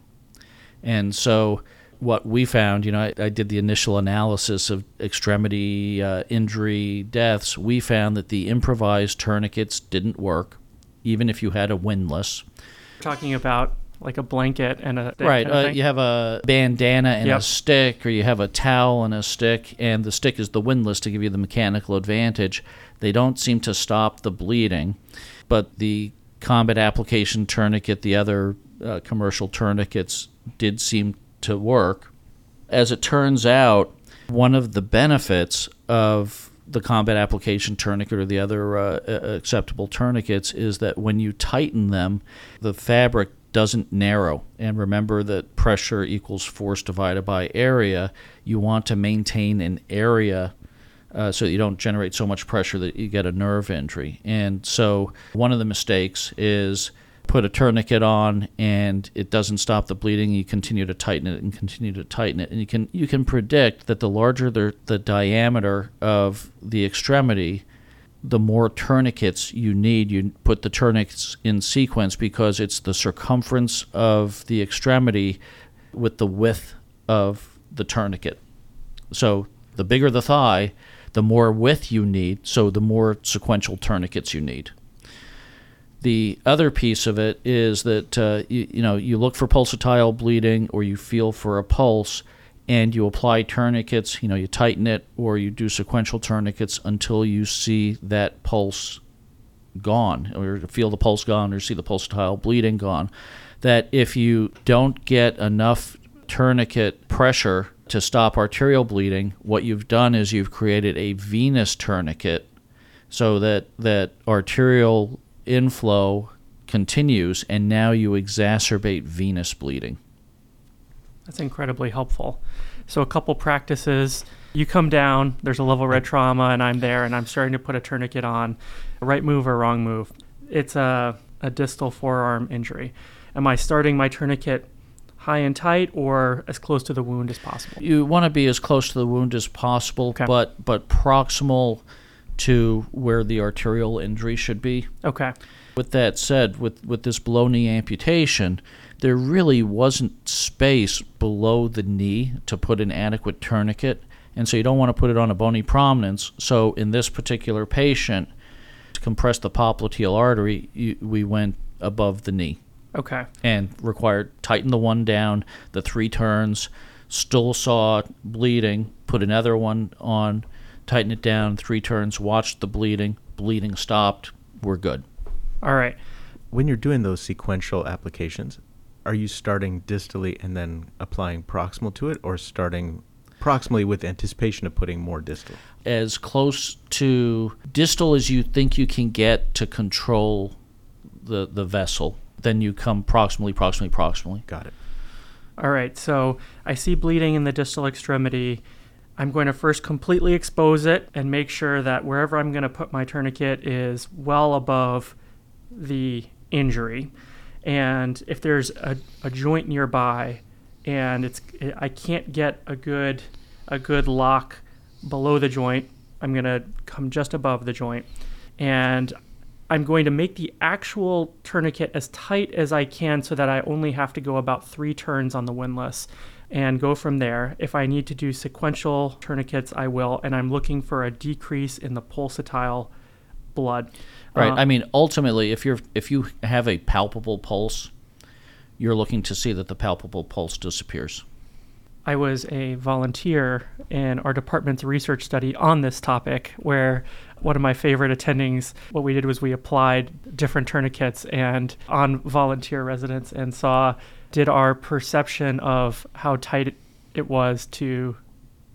Speaker 4: And so what we found, you know, I, I, did the initial analysis of extremity uh, injury deaths. We found that the improvised tourniquets didn't work, even if you had a windlass.
Speaker 3: Talking about like a blanket and a
Speaker 4: right.
Speaker 3: kind of
Speaker 4: Uh, you have a bandana and
Speaker 3: Yep.
Speaker 4: a stick, or you have a towel and a stick, and the stick is the windlass to give you the mechanical advantage. They don't seem to stop the bleeding, but the combat application tourniquet, the other uh, commercial tourniquets, did seem to work. As it turns out, one of the benefits of the combat application tourniquet or the other uh, acceptable tourniquets is that when you tighten them, the fabric doesn't narrow. And remember that pressure equals force divided by area. You want to maintain an area uh, so you don't generate so much pressure that you get a nerve injury. And so one of the mistakes is put a tourniquet on and it doesn't stop the bleeding. You continue to tighten it and continue to tighten it, and you can you can predict that the larger the, the diameter of the extremity, the more tourniquets you need. You put the tourniquets in sequence because it's the circumference of the extremity with the width of the tourniquet. So the bigger the thigh, the more width you need, so the more sequential tourniquets you need. The other piece of it is that uh, you, you know you look for pulsatile bleeding or you feel for a pulse and you apply tourniquets, you know, you tighten it or you do sequential tourniquets until you see that pulse gone or feel the pulse gone or see the pulsatile bleeding gone. That if you don't get enough tourniquet pressure to stop arterial bleeding, what you've done is you've created a venous tourniquet so that that arterial inflow continues and now you exacerbate venous bleeding.
Speaker 3: That's incredibly helpful. So a couple practices, you come down, there's a level red trauma and I'm there and I'm starting to put a tourniquet on. Right move or wrong move? It's a, a distal forearm injury. Am I starting my tourniquet high and tight or as close to the wound as possible?
Speaker 4: You want to be as close to the wound as possible,
Speaker 3: Okay.
Speaker 4: but but proximal to where the arterial injury should be.
Speaker 3: Okay.
Speaker 4: With that said, with with this below knee amputation, there really wasn't space below the knee to put an adequate tourniquet, and so you don't want to put it on a bony prominence. So in this particular patient, to compress the popliteal artery, you, we went above the knee
Speaker 3: Okay.
Speaker 4: and required tighten the one down, the three turns, still saw bleeding, put another one on, tighten it down, three turns, watch the bleeding, bleeding stopped, we're good.
Speaker 3: All right.
Speaker 2: When you're doing those sequential applications, are you starting distally and then applying proximal to it, or starting proximally with anticipation of putting more distal?
Speaker 4: As close to distal as you think you can get to control the the vessel, then you come proximally, proximally, proximally.
Speaker 2: Got it.
Speaker 3: All right. So I see bleeding in the distal extremity. I'm going to first completely expose it and make sure that wherever I'm going to put my tourniquet is well above the injury. And if there's a, a joint nearby and it's I can't get a good a good lock below the joint, I'm going to come just above the joint and I'm going to make the actual tourniquet as tight as I can so that I only have to go about three turns on the windlass and go from there. If I need to do sequential tourniquets, I will. And I'm looking for a decrease in the pulsatile blood.
Speaker 4: Right.
Speaker 3: Uh,
Speaker 4: I mean, ultimately, if you're if you have a palpable pulse, you're looking to see that the palpable pulse disappears.
Speaker 3: I was a volunteer in our department's research study on this topic, where one of my favorite attendings, what we did was we applied different tourniquets and on volunteer residents and saw did our perception of how tight it- was to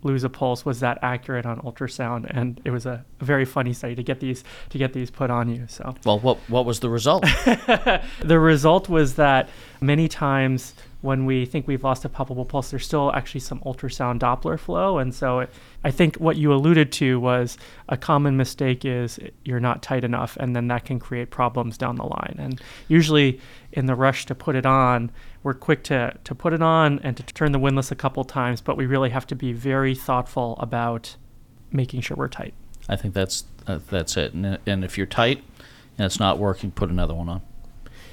Speaker 3: lose a pulse was that accurate on ultrasound and it was a very funny study to get these to get these put on you so
Speaker 4: Well, what what was the result? <laughs>
Speaker 3: the result was that many times when we think we've lost a palpable pulse, there's still actually some ultrasound Doppler flow. And so it, I think what you alluded to was a common mistake is you're not tight enough, and then that can create problems down the line. And usually, in the rush to put it on, we're quick to, to put it on and to turn the windlass a couple times, but we really have to be very thoughtful about making sure we're tight.
Speaker 4: I think that's uh, that's it. And, and if you're tight and it's not working, put another one on.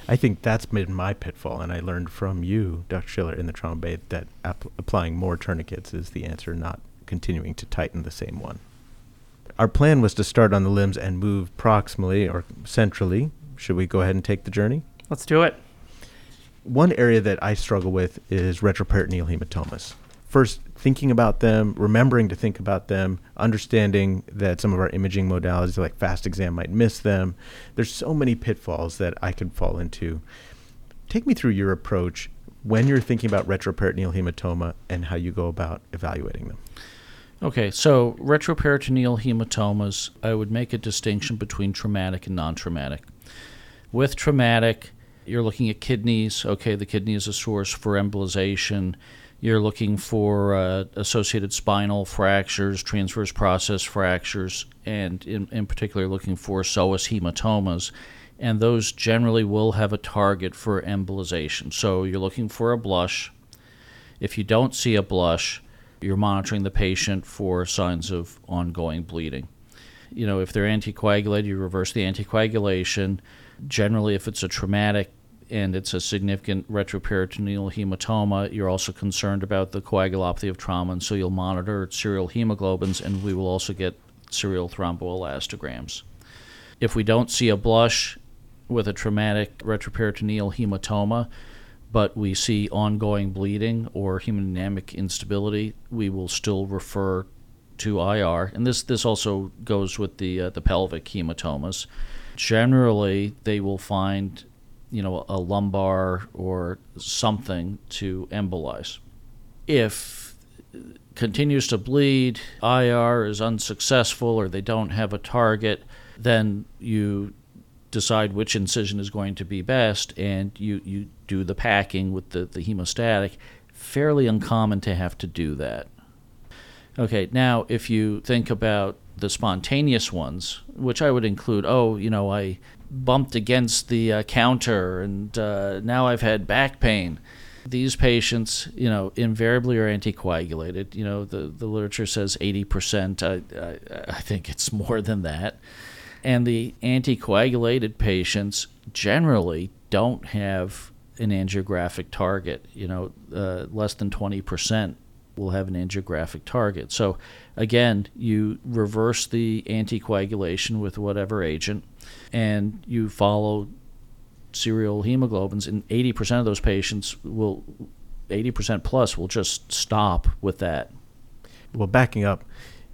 Speaker 2: I think that's been my pitfall, and I learned from you, Dr. Schiller, in the trauma bay that app- applying more tourniquets is the answer, not continuing to tighten the same one. Our plan was to start on the limbs and move proximally or centrally. Should we go ahead and take the journey?
Speaker 3: Let's do it.
Speaker 2: One area that I struggle with is retroperitoneal hematomas. First, thinking about them, remembering to think about them, understanding that some of our imaging modalities like fast exam might miss them. There's so many pitfalls that I could fall into. Take me through your approach when you're thinking about retroperitoneal hematoma and how you go about evaluating them.
Speaker 4: Okay, so retroperitoneal hematomas, I would make a distinction between traumatic and non traumatic. With traumatic, you're looking at kidneys. Okay, the kidney is a source for embolization. You're looking for uh, associated spinal fractures, transverse process fractures, and in, in particular, looking for psoas hematomas. And those generally will have a target for embolization. So you're looking for a blush. If you don't see a blush, you're monitoring the patient for signs of ongoing bleeding. You know, if they're anticoagulated, you reverse the anticoagulation. Generally, if it's a traumatic and it's a significant retroperitoneal hematoma, you're also concerned about the coagulopathy of trauma, and so you'll monitor serial hemoglobins, and we will also get serial thromboelastograms. If we don't see a blush with a traumatic retroperitoneal hematoma, but we see ongoing bleeding or hemodynamic instability, we will still refer to IR. And this, this also goes with the, uh, the pelvic hematomas. Generally, they will find you know, a lumbar or something to embolize. If continues to bleed, IR is unsuccessful, or they don't have a target, then you decide which incision is going to be best, and you, you do the packing with the, the hemostatic. Fairly uncommon to have to do that. Okay, now if you think about the spontaneous ones, which I would include, oh, you know, I bumped against the uh, counter and uh, now I've had back pain. These patients, you know, invariably are anticoagulated. You know, the, the literature says 80%. I, I, I think it's more than that. And the anticoagulated patients generally don't have an angiographic target. You know, uh, less than 20% will have an angiographic target. So, again, you reverse the anticoagulation with whatever agent and you follow serial hemoglobins, and 80% of those patients will, 80% plus will just stop with that.
Speaker 2: Well, backing up,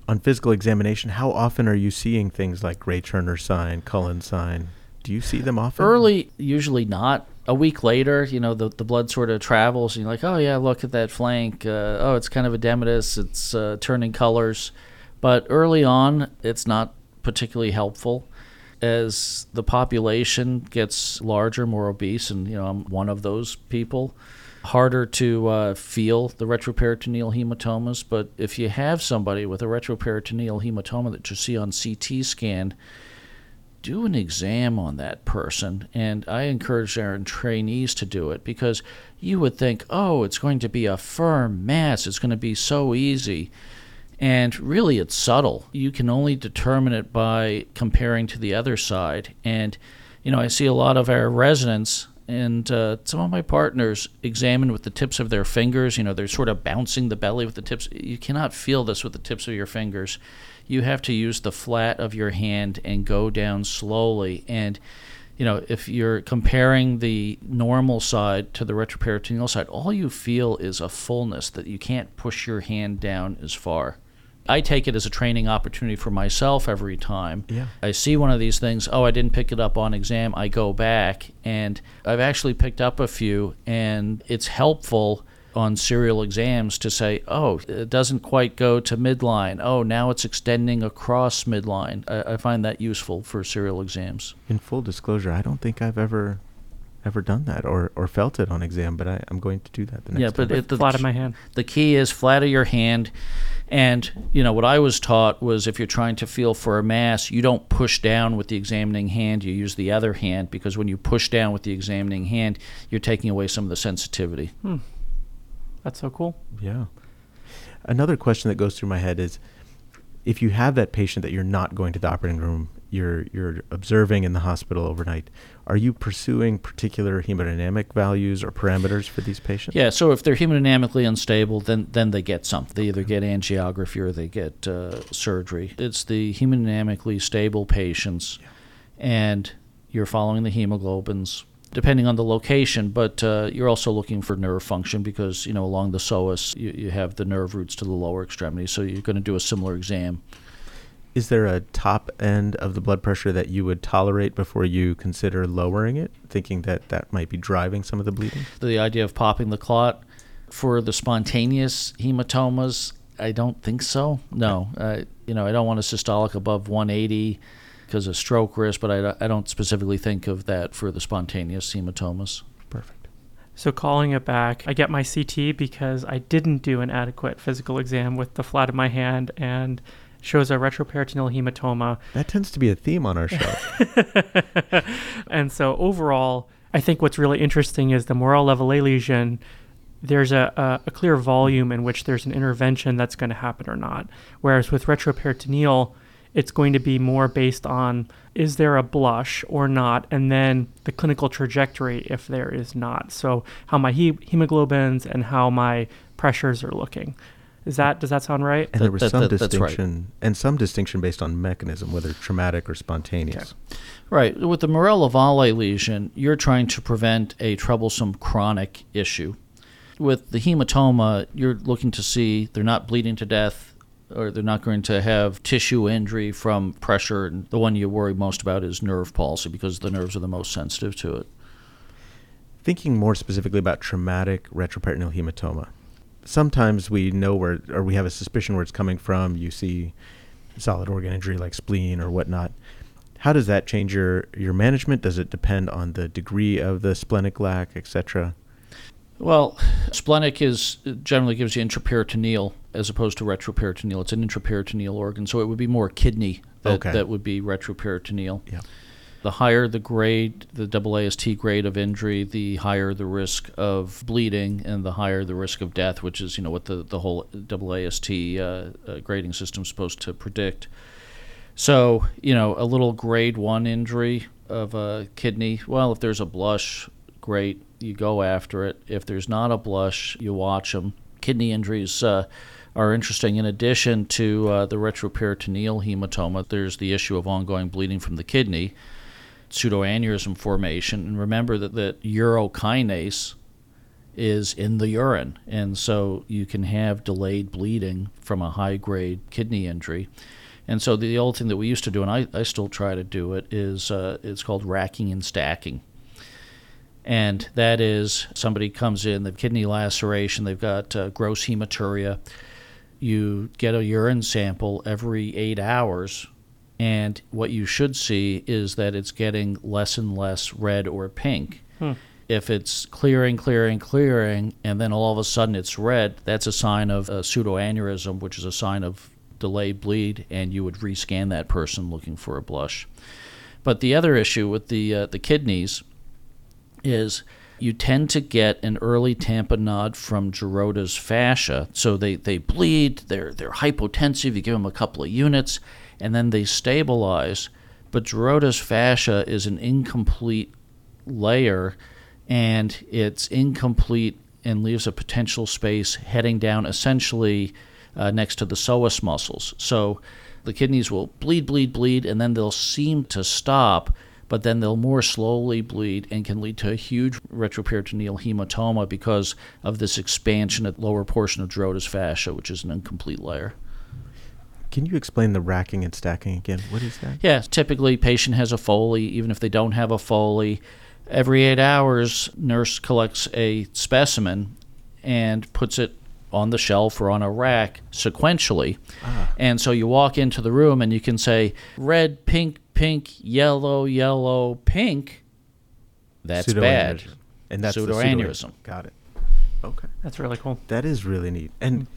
Speaker 2: on physical examination, how often are you seeing things like Grey Turner sign, Cullen sign? Do you see them often?
Speaker 4: Early, usually not. A week later, you know, the, the blood sort of travels, and you're like, oh, yeah, look at that flank. Uh, oh, it's kind of edematous. It's uh, turning colors. But early on, it's not particularly helpful as the population gets larger, more obese, and you know I'm one of those people, harder to uh, feel the retroperitoneal hematomas. But if you have somebody with a retroperitoneal hematoma that you see on CT scan, do an exam on that person. And I encourage our trainees to do it because you would think, oh, it's going to be a firm mass, it's going to be so easy. And really, it's subtle. You can only determine it by comparing to the other side. And, you know, I see a lot of our residents and uh, some of my partners examine with the tips of their fingers. You know, they're sort of bouncing the belly with the tips. You cannot feel this with the tips of your fingers. You have to use the flat of your hand and go down slowly. And, you know, if you're comparing the normal side to the retroperitoneal side, all you feel is a fullness that you can't push your hand down as far. I take it as a training opportunity for myself every time.
Speaker 2: Yeah.
Speaker 4: I see one of these things, oh, I didn't pick it up on exam. I go back and I've actually picked up a few, and it's helpful on serial exams to say, oh, it doesn't quite go to midline. Oh, now it's extending across midline. I, I find that useful for serial exams.
Speaker 2: In full disclosure, I don't think I've ever ever done that or, or felt it on exam, but I, I'm going to do that the next
Speaker 4: yeah,
Speaker 2: time.
Speaker 4: but it, the,
Speaker 3: Flat of my hand.
Speaker 4: the key is flat of your hand. And, you know, what I was taught was if you're trying to feel for a mass, you don't push down with the examining hand, you use the other hand because when you push down with the examining hand, you're taking away some of the sensitivity.
Speaker 3: Hmm. That's so cool.
Speaker 2: Yeah. Another question that goes through my head is if you have that patient that you're not going to the operating room, you're you're observing in the hospital overnight, are you pursuing particular hemodynamic values or parameters for these patients?
Speaker 4: Yeah, so if they're hemodynamically unstable, then then they get something. They either get angiography or they get uh, surgery. It's the hemodynamically stable patients, and you're following the hemoglobins depending on the location, but uh, you're also looking for nerve function because you know along the psoas you, you have the nerve roots to the lower extremity, so you're going to do a similar exam.
Speaker 2: Is there a top end of the blood pressure that you would tolerate before you consider lowering it, thinking that that might be driving some of the bleeding?
Speaker 4: The idea of popping the clot for the spontaneous hematomas, I don't think so. No, uh, you know, I don't want a systolic above 180 because of stroke risk, but I, I don't specifically think of that for the spontaneous hematomas.
Speaker 2: Perfect.
Speaker 3: So calling it back, I get my CT because I didn't do an adequate physical exam with the flat of my hand and shows a retroperitoneal hematoma.
Speaker 2: That tends to be a theme on our show. <laughs>
Speaker 3: and so overall, I think what's really interesting is the Morel-Lavallée lesion. There's a, a, a clear volume in which there's an intervention that's going to happen or not. Whereas with retroperitoneal, it's going to be more based on is there a blush or not, and then the clinical trajectory if there is not. So how my he- hemoglobins and how my pressures are looking. Is that does that sound right?
Speaker 2: And there was
Speaker 4: That-
Speaker 2: some
Speaker 4: that- that's right.
Speaker 2: distinction, and some distinction based on mechanism, whether traumatic or spontaneous.
Speaker 4: Right. With the Morel-Lavallée lesion, you're trying to prevent a troublesome chronic issue. With the hematoma, you're looking to see they're not bleeding to death or they're not going to have tissue injury from pressure. And the one you worry most about is nerve palsy because the nerves are the most sensitive to it.
Speaker 2: Thinking more specifically about traumatic retroperitoneal hematoma, sometimes we know where, or we have a suspicion where it's coming from. You see solid organ injury like spleen or whatnot. How does that change your, your management? Does it depend on the degree of the splenic lac, etc.?
Speaker 4: Well, splenic is generally gives you intraperitoneal as opposed to retroperitoneal. It's an intraperitoneal organ, so it would be more kidney that,
Speaker 2: Okay.
Speaker 4: that would be retroperitoneal.
Speaker 2: Yeah.
Speaker 4: The higher the grade, the AAST grade of injury, the higher the risk of bleeding and the higher the risk of death, which is you know what the the whole AAST uh, uh, grading system is supposed to predict. So you know a little grade one injury of a kidney. Well, if there's a blush, great, you go after it. If there's not a blush, you watch them. Kidney injuries. Uh, are interesting. In addition to uh, the retroperitoneal hematoma, there's the issue of ongoing bleeding from the kidney, pseudoaneurysm formation, and remember that that urokinase is in the urine, and so you can have delayed bleeding from a high grade kidney injury. And so the old thing that we used to do, and I, I still try to do it, is uh, it's called racking and stacking. And that is somebody comes in, they've kidney laceration, they've got uh, gross hematuria. You get a urine sample every eight hours, and what you should see is that it's getting less and less red or pink. If it's clearing, clearing, clearing, and then all of a sudden it's red, that's a sign of a pseudoaneurysm, which is a sign of delayed bleed, and you would rescan that person looking for a blush. But the other issue with the uh, the kidneys is you tend to get an early tamponade from Gerota's fascia. So they, they bleed, they're, they're hypotensive, you give them a couple of units, and then they stabilize. But Gerota's fascia is an incomplete layer, and it's incomplete and leaves a potential space heading down essentially uh, next to the psoas muscles. So the kidneys will bleed, bleed, bleed, and then they'll seem to stop, but then they'll more slowly bleed and can lead to a huge retroperitoneal hematoma because of this expansion at the lower portion of Gerota's fascia, which is an incomplete layer.
Speaker 2: Can you explain the racking and stacking again? What is that?
Speaker 4: Yeah, typically patient has a Foley, even if they don't have a Foley. Every eight hours, nurse collects a specimen and puts it on the shelf or on a rack sequentially. Ah. And so you walk into the room and you can say red, pink, pink, yellow, yellow, pink. That's bad.
Speaker 2: And that's the
Speaker 4: Pseudoaneurysm.
Speaker 2: Got it. Okay.
Speaker 3: That's really cool.
Speaker 2: That is really neat. And mm.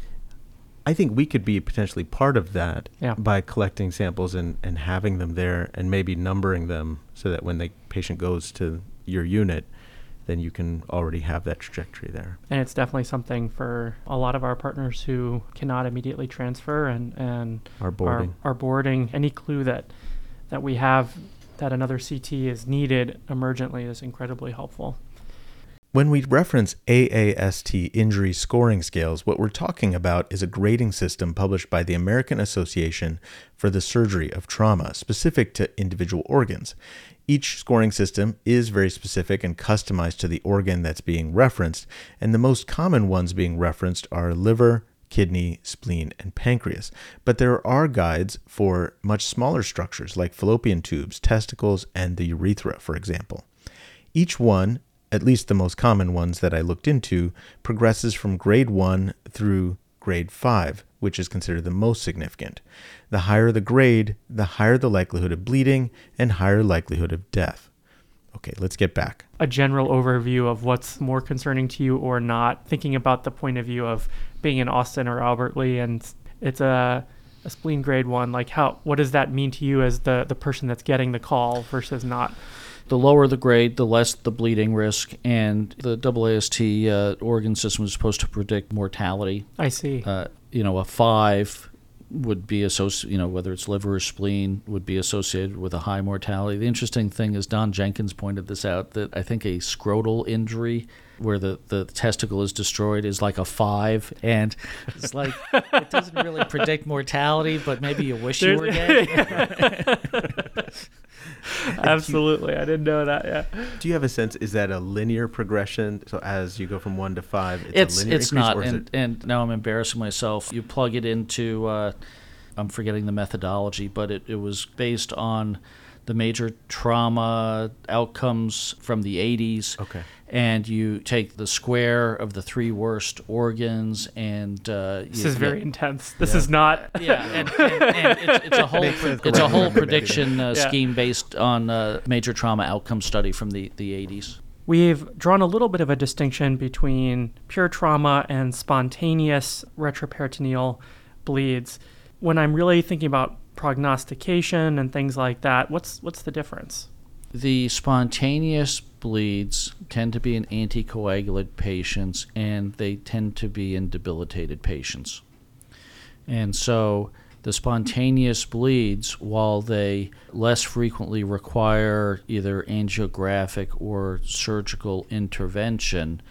Speaker 2: I think we could be potentially part of that
Speaker 3: Yeah.
Speaker 2: by collecting samples and, and having them there and maybe numbering them so that when the patient goes to your unit, then you can already have that trajectory there.
Speaker 3: And it's definitely something for a lot of our partners who cannot immediately transfer and, and
Speaker 2: Our boarding.
Speaker 3: Are, are boarding. Any clue that that we have that another CT is needed emergently is incredibly helpful.
Speaker 2: When we reference AAST injury scoring scales, what we're talking about is a grading system published by the American Association for the Surgery of Trauma, specific to individual organs. Each scoring system is very specific and customized to the organ that's being referenced, and the most common ones being referenced are liver, kidney, spleen, and pancreas. But there are guides for much smaller structures like fallopian tubes, testicles, and the urethra, for example. Each one, at least the most common ones that I looked into, progresses from grade 1 through grade 5, which is considered the most significant. The higher the grade, the higher the likelihood of bleeding and higher likelihood of death. Okay, let's get back.
Speaker 3: A general overview of what's more concerning to you or not, thinking about the point of view of being in Austin or Albert Lea and it's a, a spleen grade one. Like, how what does that mean to you as the the person that's getting the call versus not?
Speaker 4: The lower the grade, the less the bleeding risk, and the AAST uh, organ system is supposed to predict mortality.
Speaker 3: I see.
Speaker 4: Uh, you know, a five would be associated, you know, whether it's liver or spleen, would be associated with a high mortality. The interesting thing is Don Jenkins pointed this out that I think a scrotal injury where the, the testicle is destroyed is like a five. And it's like, it doesn't really predict mortality, but maybe you wish you were gay. <laughs> <laughs> <laughs>
Speaker 3: Absolutely. I didn't know that. Yeah.
Speaker 2: Do you have a sense? Is that a linear progression? So as you go from one to five, it's
Speaker 4: it's,
Speaker 2: a linear
Speaker 4: it's
Speaker 2: increase,
Speaker 4: not and,
Speaker 2: it-
Speaker 4: and now i'm embarrassing myself you plug it into uh, i'm forgetting the methodology but it, it was based on the major trauma outcomes from the 80s
Speaker 2: Okay.
Speaker 4: and you take the square of the three worst organs and uh,
Speaker 3: This
Speaker 4: you-
Speaker 3: is very
Speaker 4: yeah,
Speaker 3: intense. This is not.
Speaker 4: yeah, and, and, and it's, it's a <laughs> whole
Speaker 2: Makes sense.
Speaker 4: it's a whole prediction uh,
Speaker 3: Yeah.
Speaker 4: scheme based on uh, major trauma outcome study from the, the 80s.
Speaker 3: We've drawn a little bit of a distinction between pure trauma and spontaneous retroperitoneal bleeds. When I'm really thinking about prognostication and things like that, what's what's the difference?
Speaker 4: The spontaneous bleeds tend to be in anticoagulant patients and they tend to be in debilitated patients. And so the spontaneous bleeds, while they less frequently require either angiographic or surgical intervention,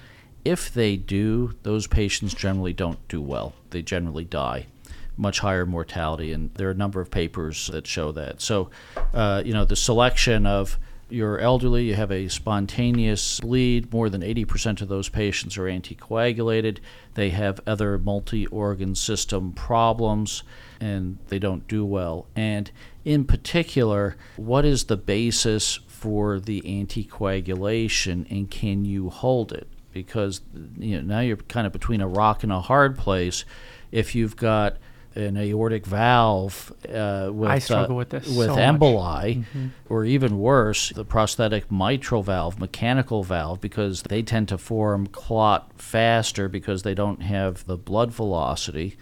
Speaker 4: if they do, those patients generally don't do well. They generally die. Much higher mortality, and there are a number of papers that show that. So, uh, you know, the selection of you're elderly, you have a spontaneous bleed, more than 80% of those patients are anticoagulated. They have other multi organ system problems and they don't do well. And in particular, what is the basis for the anticoagulation and can you hold it? Because you know, now you're kind of between a rock and a hard place. If you've got an aortic valve uh, with
Speaker 3: I struggle
Speaker 4: uh,
Speaker 3: with this
Speaker 4: with
Speaker 3: so much. Mm-hmm.
Speaker 4: emboli, or even worse, the prosthetic mitral valve, mechanical valve, because they tend to form clot faster because they don't have the blood velocity.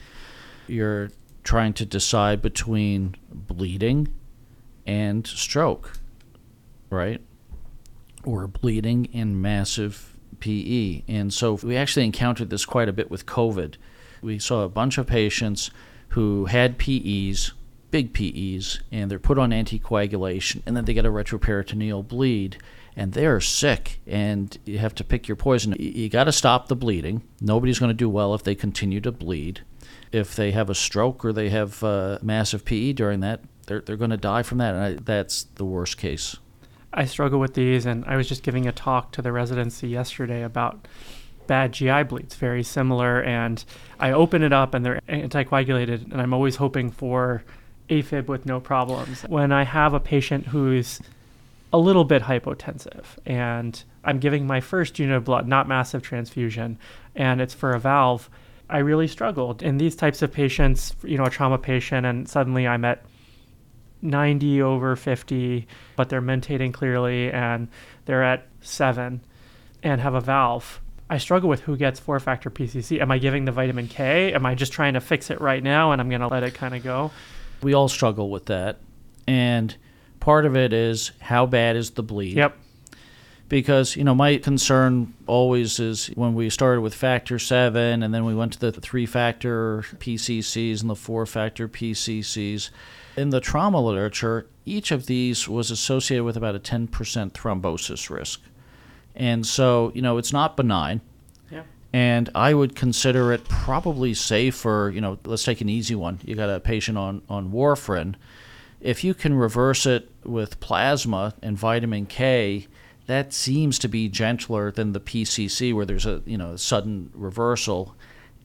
Speaker 4: You're trying to decide between bleeding and stroke, right? Or bleeding and massive PE. And so we actually encountered this quite a bit with COVID. We saw a bunch of patients who had PEs, big PEs, and they're put on anticoagulation, and then they get a retroperitoneal bleed, and they're sick, and you have to pick your poison. You got to stop the bleeding. Nobody's going to do well if they continue to bleed. If they have a stroke or they have uh, massive PE during that, they're, they're going to die from that, and I, that's the worst case.
Speaker 3: I struggle with these, and I was just giving a talk to the residency yesterday about bad GI bleeds, very similar. And I open it up, and they're anticoagulated, and I'm always hoping for AFib with no problems. When I have a patient who's a little bit hypotensive, and I'm giving my first unit of blood, not massive transfusion, and it's for a valve, I really struggled. In these types of patients, you know, a trauma patient, and suddenly I'm at 90 over 50, but they're mentating clearly and they're at 7 and have a valve. I struggle with who gets four factor PCC. Am I giving the vitamin K? Am I just trying to fix it right now and I'm going to let it kind of go?
Speaker 4: We all struggle with that. And part of it is how bad is the bleed?
Speaker 3: Yep.
Speaker 4: because you know my concern always is when we started with factor 7 and then we went to the 3 factor PCCs and the 4 factor PCCs in the trauma literature each of these was associated with about a 10% thrombosis risk and so you know it's not benign
Speaker 3: Yeah.
Speaker 4: and I would consider it probably safer. You know, let's take an easy one. You got a patient on on warfarin. If you can reverse it with plasma and vitamin K, that seems to be gentler than the PCC, where there's a you know sudden reversal,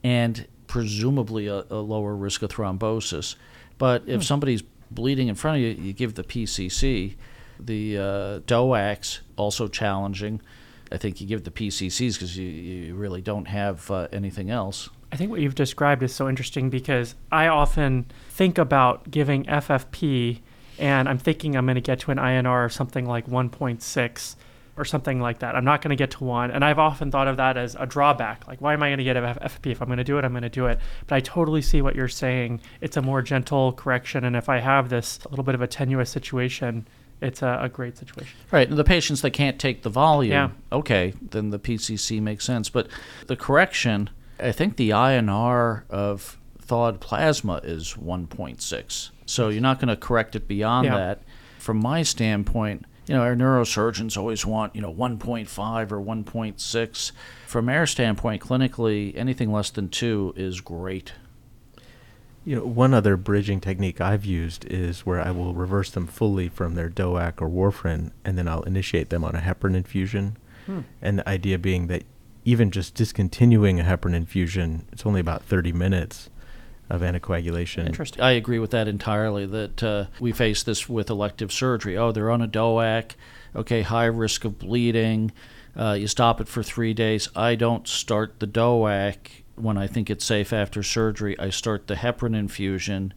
Speaker 4: and presumably a, a lower risk of thrombosis. But if somebody's bleeding in front of you, you give the PCC. The uh, DOACs also challenging I think you give the PCCs because you, you really don't have uh, anything else.
Speaker 3: I think what you've described is so interesting because I often think about giving FFP and I'm thinking I'm going to get to an INR of something like 1.6 or something like that. I'm not going to get to one. And I've often thought of that as a drawback. Like, why am I going to get FFP? If I'm going to do it, I'm going to do it. But I totally see what you're saying. It's a more gentle correction. And if I have this a little bit of a tenuous situation, it's a, a great situation.
Speaker 4: Right. and The patients that can't take the volume,
Speaker 3: Yeah.
Speaker 4: okay, then the PCC makes sense. But the correction, I think the INR of thawed plasma is 1.6. So you're not going to correct it beyond
Speaker 3: Yeah.
Speaker 4: that. From my standpoint, you know, our neurosurgeons always want, you know, 1.5 or 1.6. From our standpoint, clinically, anything less than 2 is great.
Speaker 2: You know, one other bridging technique I've used is where I will reverse them fully from their DOAC or warfarin, and then I'll initiate them on a heparin infusion.
Speaker 3: Hmm.
Speaker 2: And the idea being that even just discontinuing a heparin infusion, it's only about 30 minutes of anticoagulation.
Speaker 3: Interesting.
Speaker 4: I agree with that entirely. That uh, we face this with elective surgery. Oh, they're on a DOAC. Okay, high risk of bleeding. Uh, you stop it for three days. I don't start the DOAC when I think it's safe after surgery. I start the heparin infusion.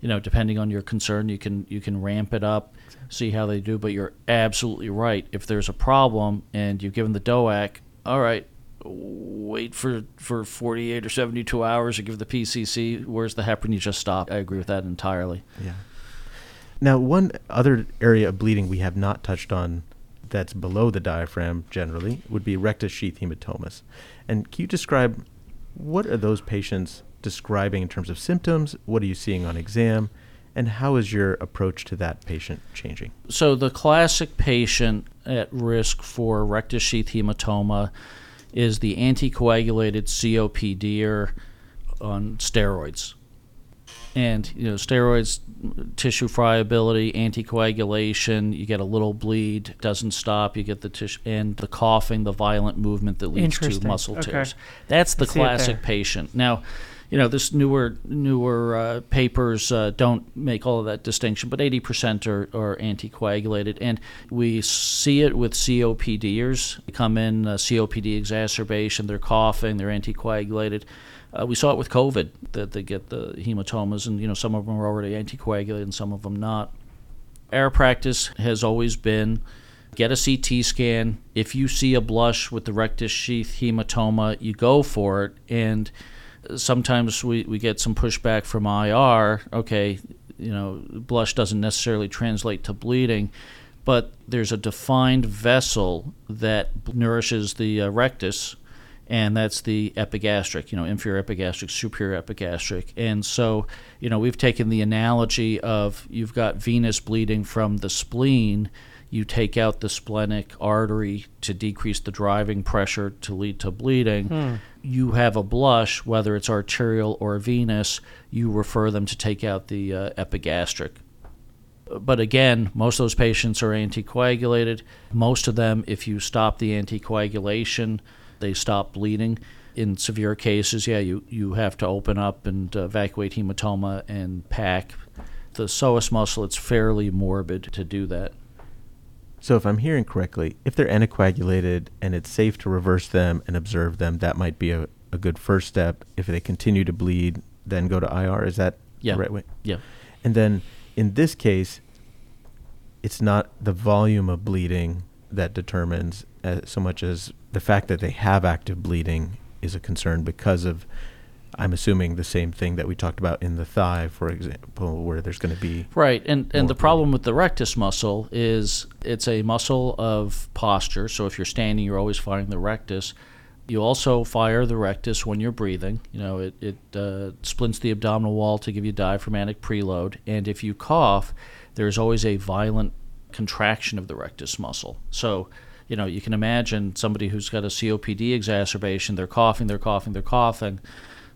Speaker 4: You know, depending on your concern, you can you can ramp it up, see how they do. But you're absolutely right. If there's a problem and you've given the DOAC, all right, wait for, for 48 or 72 hours to give the PCC. Where's the heparin? You just stop. I agree with that entirely.
Speaker 2: Yeah. Now, one other area of bleeding we have not touched on that's below the diaphragm generally would be rectus sheath hematomas. And can you describe what are those patients describing in terms of symptoms? What are you seeing on exam? And how is your approach to that patient changing?
Speaker 4: So, the classic patient at risk for rectus sheath hematoma is the anticoagulated COPD or er on steroids. And you know, steroids, tissue friability, anticoagulation. You get a little bleed, doesn't stop. You get the tissue and the coughing, the violent movement that leads to muscle
Speaker 3: Okay.
Speaker 4: tears. That's the
Speaker 3: I see it
Speaker 4: classic patient. Now, you know, this newer newer uh, papers uh, don't make all of that distinction, but 80% are, are anticoagulated, and we see it with COPDers. They come in uh, COPD exacerbation, they're coughing, they're anticoagulated. Uh, we saw it with COVID that they get the hematomas, and you know some of them are already anticoagulated and some of them not. Our practice has always been get a CT scan. If you see a blush with the rectus sheath hematoma, you go for it. And sometimes we, we get some pushback from IR. Okay, you know, blush doesn't necessarily translate to bleeding, but there's a defined vessel that nourishes the uh, rectus and that's the epigastric, you know, inferior epigastric, superior epigastric. And so, you know, we've taken the analogy of you've got venous bleeding from the spleen, you take out the splenic artery to decrease the driving pressure to lead to bleeding. You have a blush, whether it's arterial or venous, you refer them to take out the uh, epigastric but again, most of those patients are anticoagulated. Most of them, if you stop the anticoagulation, they stop bleeding. In severe cases, yeah, you, you have to open up and uh, evacuate hematoma and pack. The psoas muscle, it's fairly morbid to do that.
Speaker 2: So, if I'm hearing correctly, if they're anticoagulated and it's safe to reverse them and observe them, that might be a, a good first step. If they continue to bleed, then go to IR. Is that
Speaker 4: Yeah.
Speaker 2: the right way?
Speaker 4: Yeah.
Speaker 2: And then in this case, it's not the volume of bleeding that determines uh, so much as the fact that they have active bleeding is a concern because of, I'm assuming, the same thing that we talked about in the thigh, for example, where there's going to be.
Speaker 4: Right, and and the problem with the rectus muscle is it's a muscle of posture. So if you're standing, you're always firing the rectus. You also fire the rectus when you're breathing. You know, it it uh, splints the abdominal wall to give you diaphragmatic preload, and if you cough, there's always a violent contraction of the rectus muscle. So. You know, you can imagine somebody who's got a COPD exacerbation. They're coughing, they're coughing, they're coughing.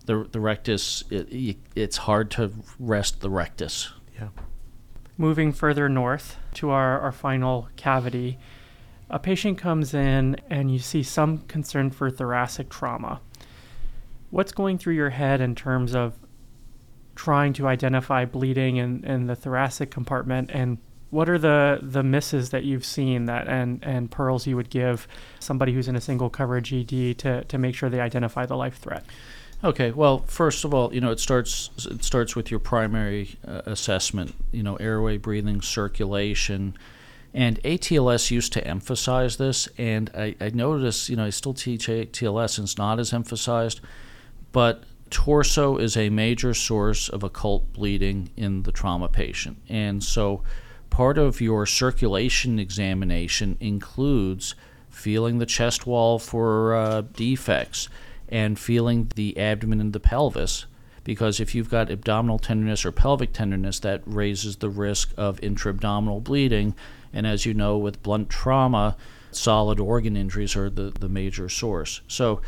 Speaker 4: The the rectus, it, it's hard to rest the rectus.
Speaker 2: Yeah.
Speaker 3: Moving further north to our, our final cavity, a patient comes in and you see some concern for thoracic trauma. What's going through your head in terms of trying to identify bleeding in, in the thoracic compartment and what are the the misses that you've seen that and and pearls you would give somebody who's in a single coverage ED to to make sure they identify the life threat?
Speaker 4: Okay, well, first of all, you know, it starts it starts with your primary uh, assessment, you know, airway, breathing, circulation. And ATLS used to emphasize this, and I, I notice, you know, I still teach ATLS, and it's not as emphasized, but torso is a major source of occult bleeding in the trauma patient. And so part of your circulation examination includes feeling the chest wall for uh, defects and feeling the abdomen and the pelvis. Because if you've got abdominal tenderness or pelvic tenderness, that raises the risk of intra abdominal bleeding. And as you know, with blunt trauma, solid organ injuries are the, the major source. So,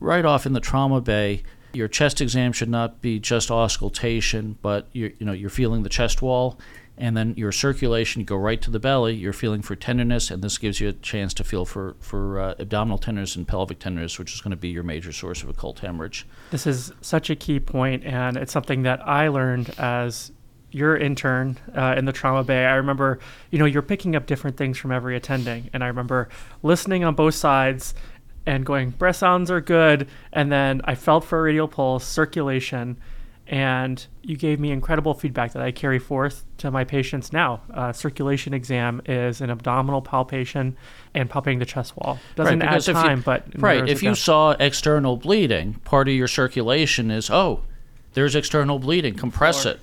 Speaker 4: right off in the trauma bay, your chest exam should not be just auscultation, but you're, you know, you're feeling the chest wall and then your circulation, you go right to the belly, you're feeling for tenderness, and this gives you a chance to feel for, for uh, abdominal tenderness and pelvic tenderness, which is going to be your major source of occult hemorrhage.
Speaker 3: This is such a key point, and it's something that I learned as your intern uh, in the trauma bay. I remember, you know, you're picking up different things from every attending, and I remember listening on both sides and going, breath sounds are good, and then I felt for a radial pulse, circulation, and you gave me incredible feedback that I carry forth to my patients now. Uh, circulation exam is an abdominal palpation and palpating the chest wall. Doesn't
Speaker 4: right,
Speaker 3: add time,
Speaker 4: you,
Speaker 3: but
Speaker 4: right. If you saw external bleeding, part of your circulation is oh, there's external bleeding, compress it.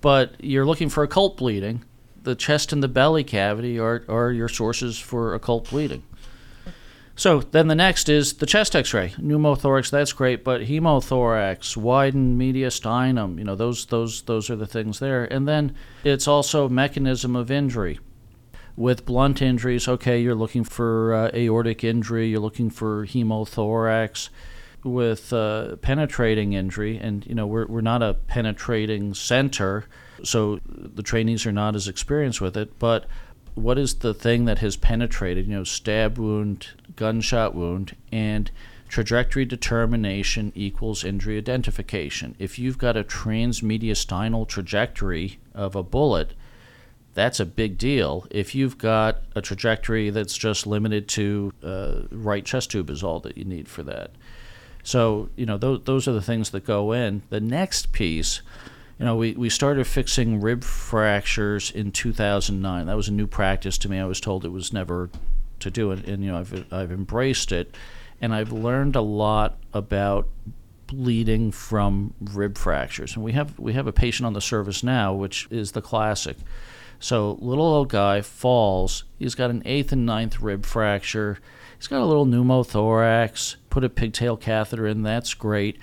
Speaker 4: But you're looking for occult bleeding. The chest and the belly cavity are, are your sources for occult bleeding. So then the next is the chest X-ray, pneumothorax. That's great, but hemothorax, widened mediastinum. You know those those those are the things there. And then it's also mechanism of injury. With blunt injuries, okay, you're looking for uh, aortic injury. You're looking for hemothorax. With uh, penetrating injury, and you know we're we're not a penetrating center, so the trainees are not as experienced with it, but what is the thing that has penetrated, you know, stab wound, gunshot wound, and trajectory determination equals injury identification. If you've got a transmediastinal trajectory of a bullet, that's a big deal. If you've got a trajectory that's just limited to uh, right chest tube is all that you need for that. So, you know, those, those are the things that go in. The next piece you know, we, we started fixing rib fractures in 2009. That was a new practice to me. I was told it was never to do it, and you know, I've I've embraced it, and I've learned a lot about bleeding from rib fractures. And we have we have a patient on the service now, which is the classic. So little old guy falls. He's got an eighth and ninth rib fracture. He's got a little pneumothorax. Put a pigtail catheter in. That's great.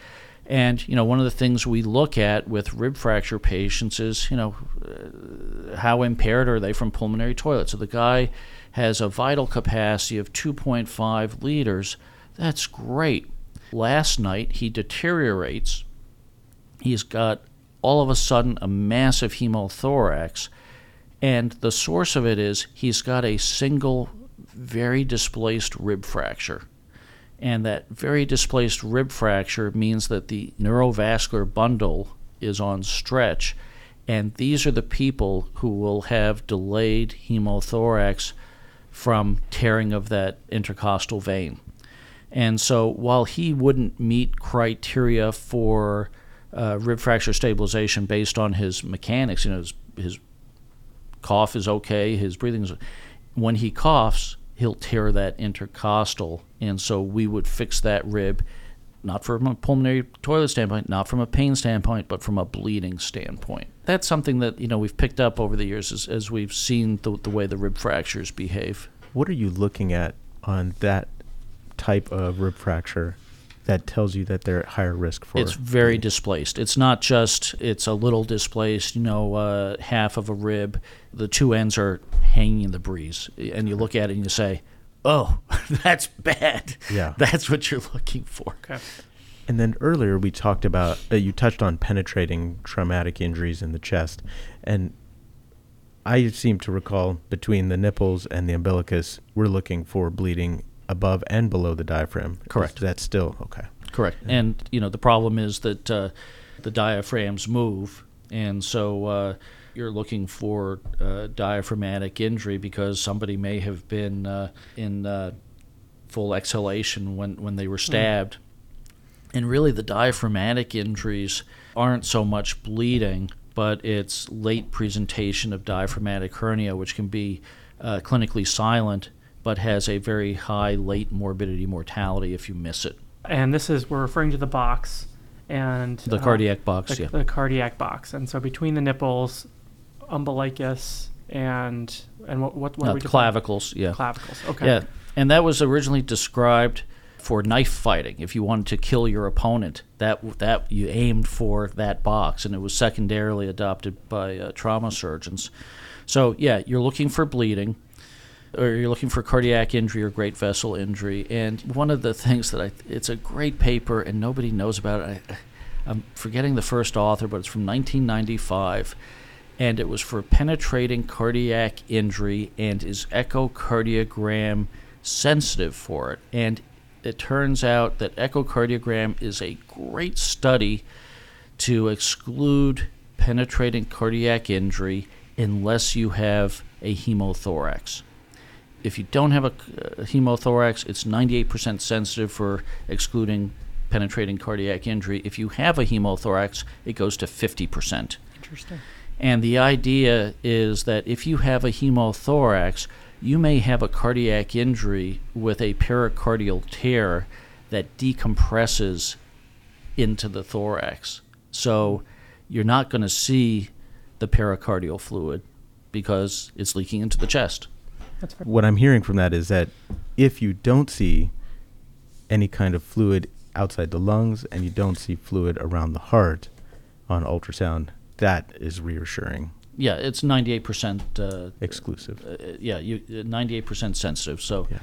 Speaker 4: And you know, one of the things we look at with rib fracture patients is, you know, uh, how impaired are they from pulmonary toilet? So the guy has a vital capacity of 2.5 liters. That's great. Last night he deteriorates. He's got all of a sudden a massive hemothorax, and the source of it is he's got a single, very displaced rib fracture and that very displaced rib fracture means that the neurovascular bundle is on stretch. And these are the people who will have delayed hemothorax from tearing of that intercostal vein. And so while he wouldn't meet criteria for uh, rib fracture stabilization based on his mechanics, you know, his, his cough is okay, his breathing is. When he coughs, he'll tear that intercostal. And so we would fix that rib, not from a pulmonary toilet standpoint, not from a pain standpoint, but from a bleeding standpoint. That's something that, you know, we've picked up over the years as, as we've seen the, the way the rib fractures behave.
Speaker 2: What are you looking at on that type of rib fracture that tells you that they're at higher risk for
Speaker 4: it's very displaced. It's not just it's a little displaced you know uh, half of a rib. The two ends are hanging in the breeze. And you look at it and you say oh <laughs> that's bad.
Speaker 2: Yeah. <laughs>
Speaker 4: That's what you're looking for.
Speaker 3: Okay.
Speaker 2: And then earlier we talked about uh, you touched on penetrating traumatic injuries in the chest. And I seem to recall between the nipples and the umbilicus, we're looking for bleeding above and below the diaphragm.
Speaker 4: Correct.
Speaker 2: That's still okay.
Speaker 4: Correct. Yeah. And you know the problem is that uh, the diaphragms move, and so uh, you're looking for uh, diaphragmatic injury because somebody may have been uh, in uh, full exhalation when, when they were stabbed. And really, the diaphragmatic injuries aren't so much bleeding, but it's late presentation of diaphragmatic hernia, which can be uh, clinically silent but has a very high late morbidity mortality if you miss it.
Speaker 3: And this is, we're referring to the box and
Speaker 4: The
Speaker 3: uh,
Speaker 4: cardiac box,
Speaker 3: the,
Speaker 4: yeah.
Speaker 3: the cardiac box. And so between the nipples, umbilicus, and and what what, what
Speaker 4: Uh,
Speaker 3: are we
Speaker 4: clavicles, yeah.
Speaker 3: Clavicles. Okay.
Speaker 4: Yeah, and that was originally described for knife fighting. If you wanted to kill your opponent, that that you aimed for that box, and it was secondarily adopted by uh, trauma surgeons. So yeah, you're looking for bleeding, or you're looking for cardiac injury or great vessel injury. And one of the things that I it's a great paper, and nobody knows about it. I, I'm forgetting the first author, but it's from 1995 and it was for penetrating cardiac injury and is echocardiogram sensitive for it. And it turns out that echocardiogram is a great study to exclude penetrating cardiac injury unless you have a hemothorax. If you don't have a, a hemothorax, it's 98% sensitive for excluding penetrating cardiac injury. If you have a hemothorax, it goes to 50%.
Speaker 3: Interesting.
Speaker 4: And the idea is that if you have a hemothorax, you may have a cardiac injury with a pericardial tear that decompresses into the thorax. So you're not going to see the pericardial fluid because it's leaking into the chest.
Speaker 3: That's fair.
Speaker 2: What I'm hearing from that is that if you don't see any kind of fluid outside the lungs and you don't see fluid around the heart on ultrasound, that is reassuring,
Speaker 4: Yeah, it's 98% uh,
Speaker 2: exclusive.
Speaker 4: uh, yeah, you uh, 98% sensitive. So,
Speaker 2: Yeah.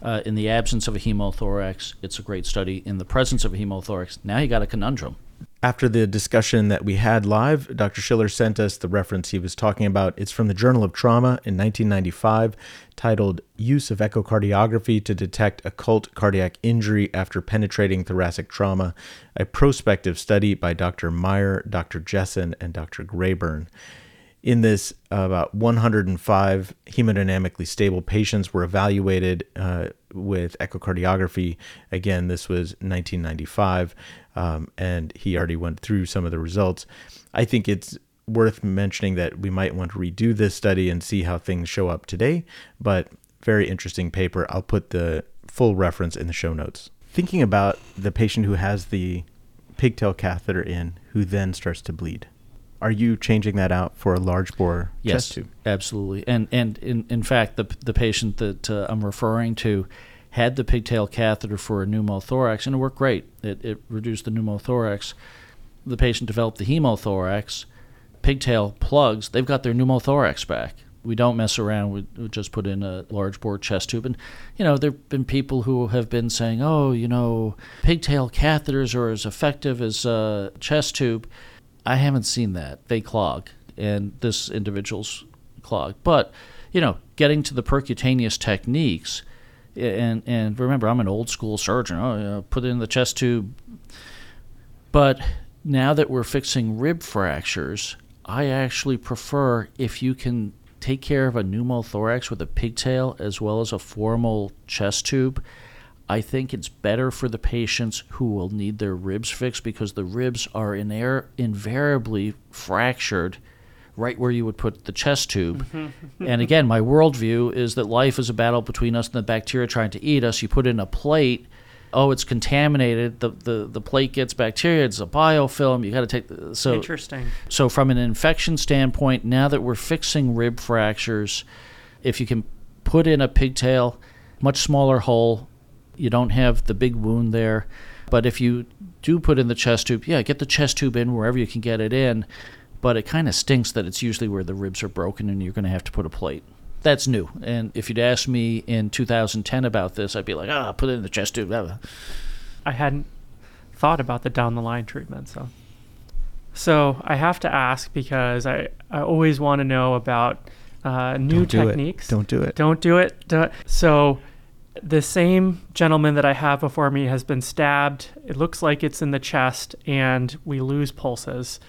Speaker 4: uh, in the absence of a hemothorax, it's a great study. In the presence of a hemothorax, now you got a conundrum.
Speaker 2: After the discussion that we had live, Dr. Schiller sent us the reference he was talking about. It's from the Journal of Trauma in 1995, titled Use of Echocardiography to Detect Occult Cardiac Injury After Penetrating Thoracic Trauma, a prospective study by Dr. Meyer, Dr. Jessen, and Dr. Grayburn. In this, about 105 hemodynamically stable patients were evaluated uh, with echocardiography. Again, this was 1995, um, and he already went through some of the results. I think it's worth mentioning that we might want to redo this study and see how things show up today, but very interesting paper. I'll put the full reference in the show notes. Thinking about the patient who has the pigtail catheter in, who then starts to bleed are you changing that out for a large bore
Speaker 4: Yes,
Speaker 2: chest tube?
Speaker 4: absolutely. And and in in fact, the the patient that uh, I'm referring to had the pigtail catheter for a pneumothorax, and it worked great. It it reduced the pneumothorax. The patient developed the hemothorax. Pigtail plugs. They've got their pneumothorax back. We don't mess around. We, we just put in a large bore chest tube. And, you know, there have been people who have been saying, oh, you know, pigtail catheters are as effective as a chest tube. I haven't seen that. They clog, and this individual's clogged. But, you know, getting to the percutaneous techniques, and and remember, I'm an old school surgeon. Oh, you know, put it in the chest tube. But now that we're fixing rib fractures, I actually prefer if you can take care of a pneumothorax with a pigtail as well as a formal chest tube. I think it's better for the patients who will need their ribs fixed because the ribs are invariably fractured right where you would put the chest tube. Mm-hmm. <laughs> and again, my worldview is that life is a battle between us and the bacteria trying to eat us. You put in a plate, oh, it's contaminated. The the, the plate gets bacteria. It's a biofilm. You got to take the, so
Speaker 3: Interesting.
Speaker 4: so, from an infection standpoint, now that we're fixing rib fractures, if you can put in a pigtail, much smaller hole, you don't have the big wound there. But if you do put in the chest tube, yeah, get the chest tube in wherever you can get it in. But it kind of stinks that it's usually where the ribs are broken and you're going to have to put a plate. That's new. And if you'd asked me in 2010 about this, I'd be like, ah, put it in the chest tube.
Speaker 3: I hadn't thought about the down the line treatment. So, so I have to ask because I, I always want to know about uh, new
Speaker 2: Don't do it.
Speaker 3: techniques.
Speaker 2: Don't do it.
Speaker 3: Don't do it. Don't- So, the same gentleman that I have before me has been stabbed. It looks like it's in the chest, and we lose pulses.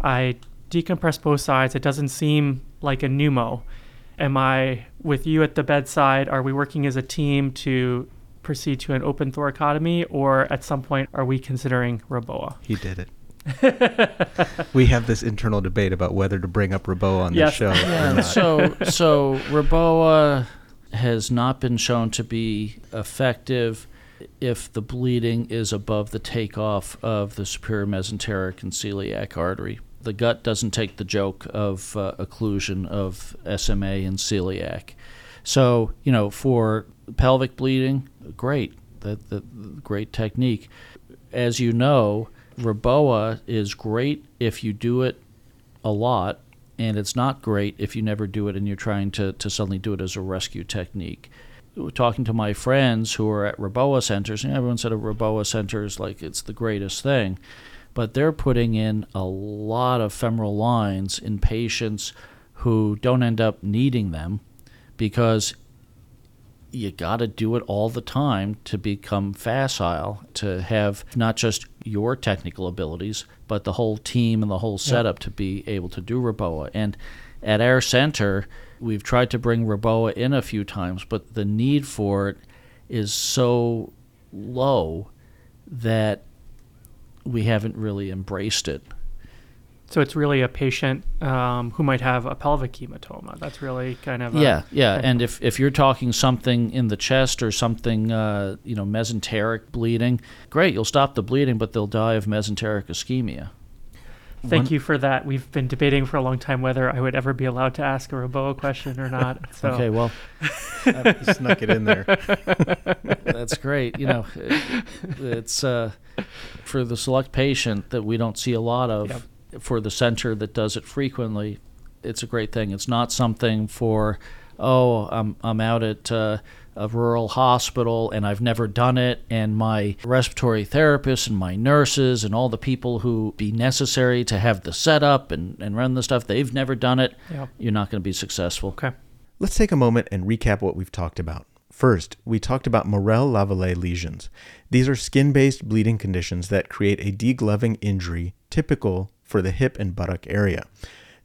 Speaker 3: I decompress both sides. It doesn't seem like a pneumo. Am I with you at the bedside? Are we working as a team to proceed to an open thoracotomy, or at some point are we considering Reboa?
Speaker 2: He did it. <laughs> we have this internal debate about whether to bring up Reboa on
Speaker 3: Yes.
Speaker 2: the show.
Speaker 4: Yeah, so so Reboa has not been shown to be effective if the bleeding is above the takeoff of the superior mesenteric and celiac artery. The gut doesn't take the joke of uh, occlusion of SMA and celiac. So you know, for pelvic bleeding, great, that that great technique. As you know, Reboa is great if you do it a lot, and it's not great if you never do it and you're trying to, to suddenly do it as a rescue technique. Talking to my friends who are at Reboa centers, and everyone said a Reboa center is like it's the greatest thing, but they're putting in a lot of femoral lines in patients who don't end up needing them because you got to do it all the time to become facile, to have not just your technical abilities, but the whole team and the whole setup to be able to do Reboa. And at our center, we've tried to bring Reboa in a few times, but the need for it is so low that we haven't really embraced it.
Speaker 3: So it's really a patient um, who might have a pelvic hematoma. That's really kind of a,
Speaker 4: Yeah, yeah, and if if you're talking something in the chest or something, uh, you know, mesenteric bleeding, great, you'll stop the bleeding, but they'll die of mesenteric ischemia.
Speaker 3: Thank
Speaker 2: One-
Speaker 3: you for that. We've been debating for a long time whether I would ever be allowed to ask a Reboa question or not. <laughs> So
Speaker 4: Okay, well, <laughs>
Speaker 2: I snuck it in there.
Speaker 4: that's great. You know, it- it's uh, for the select patient that we don't see a lot of.
Speaker 3: Yep.
Speaker 4: For the center that does it frequently, it's a great thing. It's not something for, oh, I'm I'm out at uh, a rural hospital and I've never done it, and my respiratory therapists and my nurses and all the people who be necessary to have the setup and, and run the stuff, they've never done it.
Speaker 3: Yep.
Speaker 4: You're not going to be successful.
Speaker 3: Okay.
Speaker 2: Let's take a moment and recap what we've talked about. First, we talked about Morel Lavallée lesions. These are skin based bleeding conditions that create a degloving injury typical for the hip and buttock area.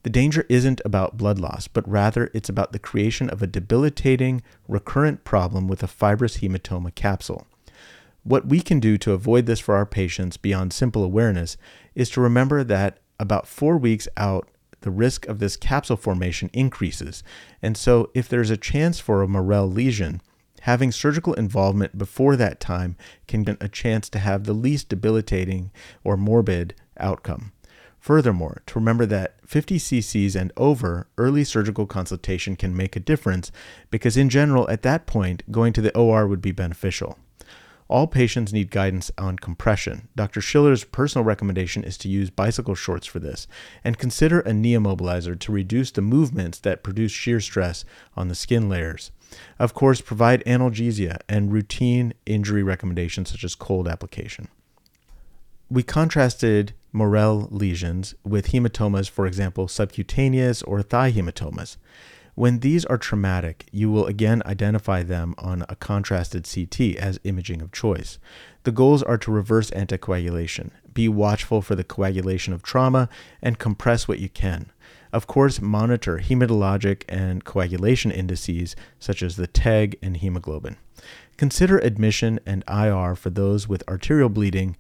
Speaker 2: The danger isn't about blood loss, but rather it's about the creation of a debilitating, recurrent problem with a fibrous hematoma capsule. What we can do to avoid this for our patients beyond simple awareness is to remember that about four weeks out, the risk of this capsule formation increases. And so, if there's a chance for a Morel lesion, having surgical involvement before that time can get a chance to have the least debilitating or morbid outcome. Furthermore, to remember that 50 cc's and over, early surgical consultation can make a difference because, in general, at that point, going to the OR would be beneficial. All patients need guidance on compression. Dr. Schiller's personal recommendation is to use bicycle shorts for this and consider a knee immobilizer to reduce the movements that produce shear stress on the skin layers. Of course, provide analgesia and routine injury recommendations such as cold application. We contrasted Morel lesions with hematomas, for example, subcutaneous or thigh hematomas. When these are traumatic, you will again identify them on a contrasted CT as imaging of choice. The goals are to reverse anticoagulation, be watchful for the coagulation of trauma, and compress what you can. Of course, monitor hematologic and coagulation indices such as the TEG and hemoglobin. Consider admission and IR for those with arterial bleeding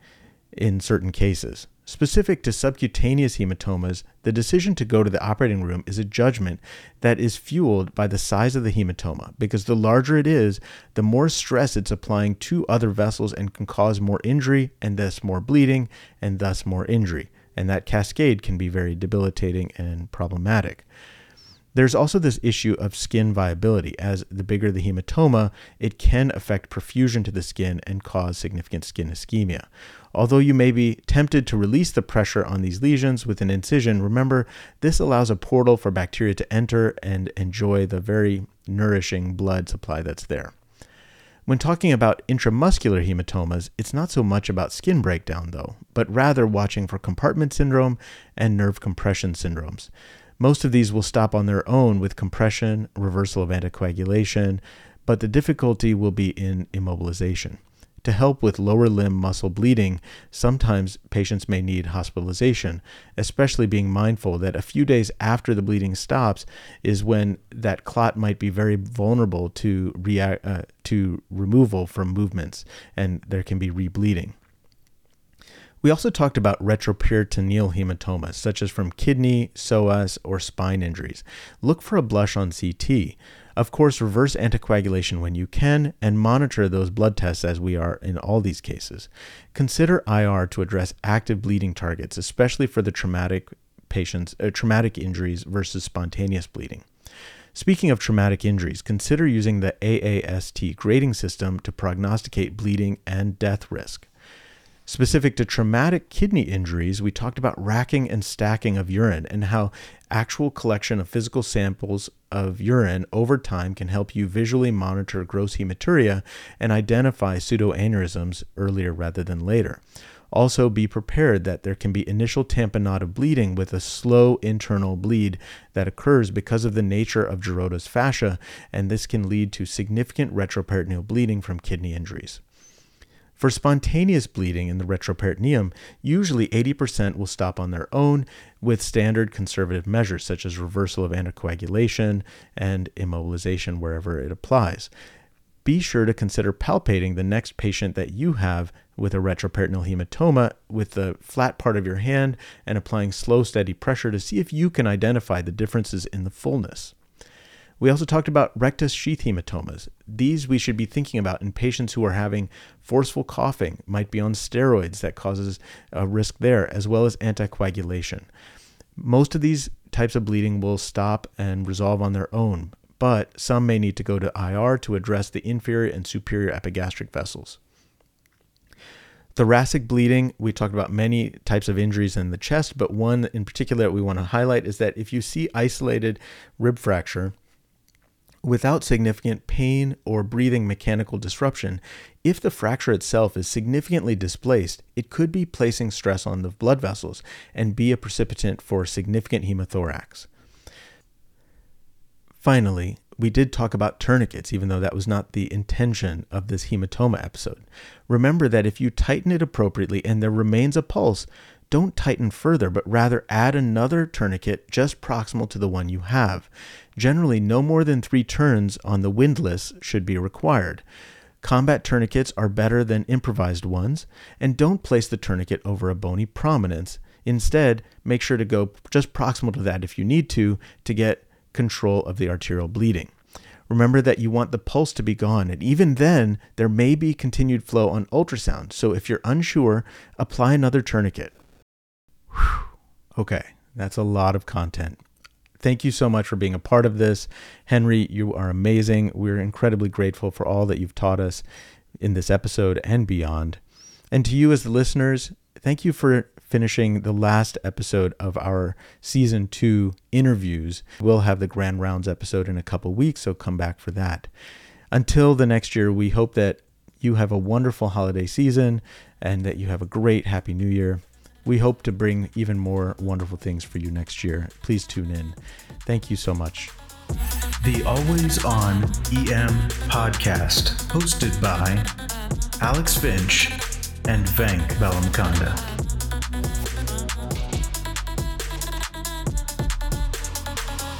Speaker 2: in certain cases. Specific to subcutaneous hematomas, the decision to go to the operating room is a judgment that is fueled by the size of the hematoma, because the larger it is, the more stress it's applying to other vessels and can cause more injury and thus more bleeding and thus more injury. And that cascade can be very debilitating and problematic. There's also this issue of skin viability. As the bigger the hematoma, it can affect perfusion to the skin and cause significant skin ischemia. Although you may be tempted to release the pressure on these lesions with an incision, remember this allows a portal for bacteria to enter and enjoy the very nourishing blood supply that's there. When talking about intramuscular hematomas, it's not so much about skin breakdown, though, but rather watching for compartment syndrome and nerve compression syndromes. Most of these will stop on their own with compression, reversal of anticoagulation, but the difficulty will be in immobilization. to help with lower limb muscle bleeding, sometimes patients may need hospitalization, especially being mindful that a few days after the bleeding stops is when that clot might be very vulnerable to react, uh, to removal from movements and there can be rebleeding. We also talked about retroperitoneal hematomas, such as from kidney, psoas, or spine injuries. Look for a blush on CT. Of course, reverse anticoagulation when you can, and monitor those blood tests as we are in all these cases. Consider IR to address active bleeding targets, especially for the traumatic patients, uh, traumatic injuries versus spontaneous bleeding. Speaking of traumatic injuries, consider using the AAST grading system to prognosticate bleeding and death risk. Specific to traumatic kidney injuries, we talked about racking and stacking of urine and how actual collection of physical samples of urine over time can help you visually monitor gross hematuria and identify pseudoaneurysms earlier rather than later. Also, be prepared that there can be initial tamponade bleeding with a slow internal bleed that occurs because of the nature of Gerota's fascia, and this can lead to significant retroperitoneal bleeding from kidney injuries. For spontaneous bleeding in the retroperitoneum, usually 80% will stop on their own with standard conservative measures such as reversal of anticoagulation and immobilization wherever it applies. Be sure to consider palpating the next patient that you have with a retroperitoneal hematoma with the flat part of your hand and applying slow, steady pressure to see if you can identify the differences in the fullness. We also talked about rectus sheath hematomas. These we should be thinking about in patients who are having forceful coughing, might be on steroids that causes a risk there, as well as anticoagulation. Most of these types of bleeding will stop and resolve on their own, but some may need to go to IR to address the inferior and superior epigastric vessels. Thoracic bleeding, we talked about many types of injuries in the chest, but one in particular that we want to highlight is that if you see isolated rib fracture, without significant pain or breathing mechanical disruption, if the fracture itself is significantly displaced, it could be placing stress on the blood vessels and be a precipitant for significant hemothorax. Finally, we did talk about tourniquets, even though that was not the intention of this hematoma episode. Remember that if you tighten it appropriately and there remains a pulse, don't tighten further, but rather add another tourniquet just proximal to the one you have. Generally, no more than three turns on the windlass should be required. Combat tourniquets are better than improvised ones, and don't place the tourniquet over a bony prominence. Instead, make sure to go just proximal to that if you need to, to get control of the arterial bleeding. Remember that you want the pulse to be gone, and even then, there may be continued flow on ultrasound. So if you're unsure, apply another tourniquet. Whew. Okay, that's a lot of content. Thank you so much for being a part of this. Henry, you are amazing. We're incredibly grateful for all that you've taught us in this episode and beyond. And to you, as the listeners, thank you for finishing the last episode of our season two interviews. We'll have the Grand Rounds episode in a couple weeks, so come back for that. Until the next year, we hope that you have a wonderful holiday season and that you have a great Happy New Year. We hope to bring even more wonderful things for you next year. Please tune in. Thank you so much.
Speaker 1: The Always On EM podcast, hosted by Alex Finch and Venk Bellamkonda.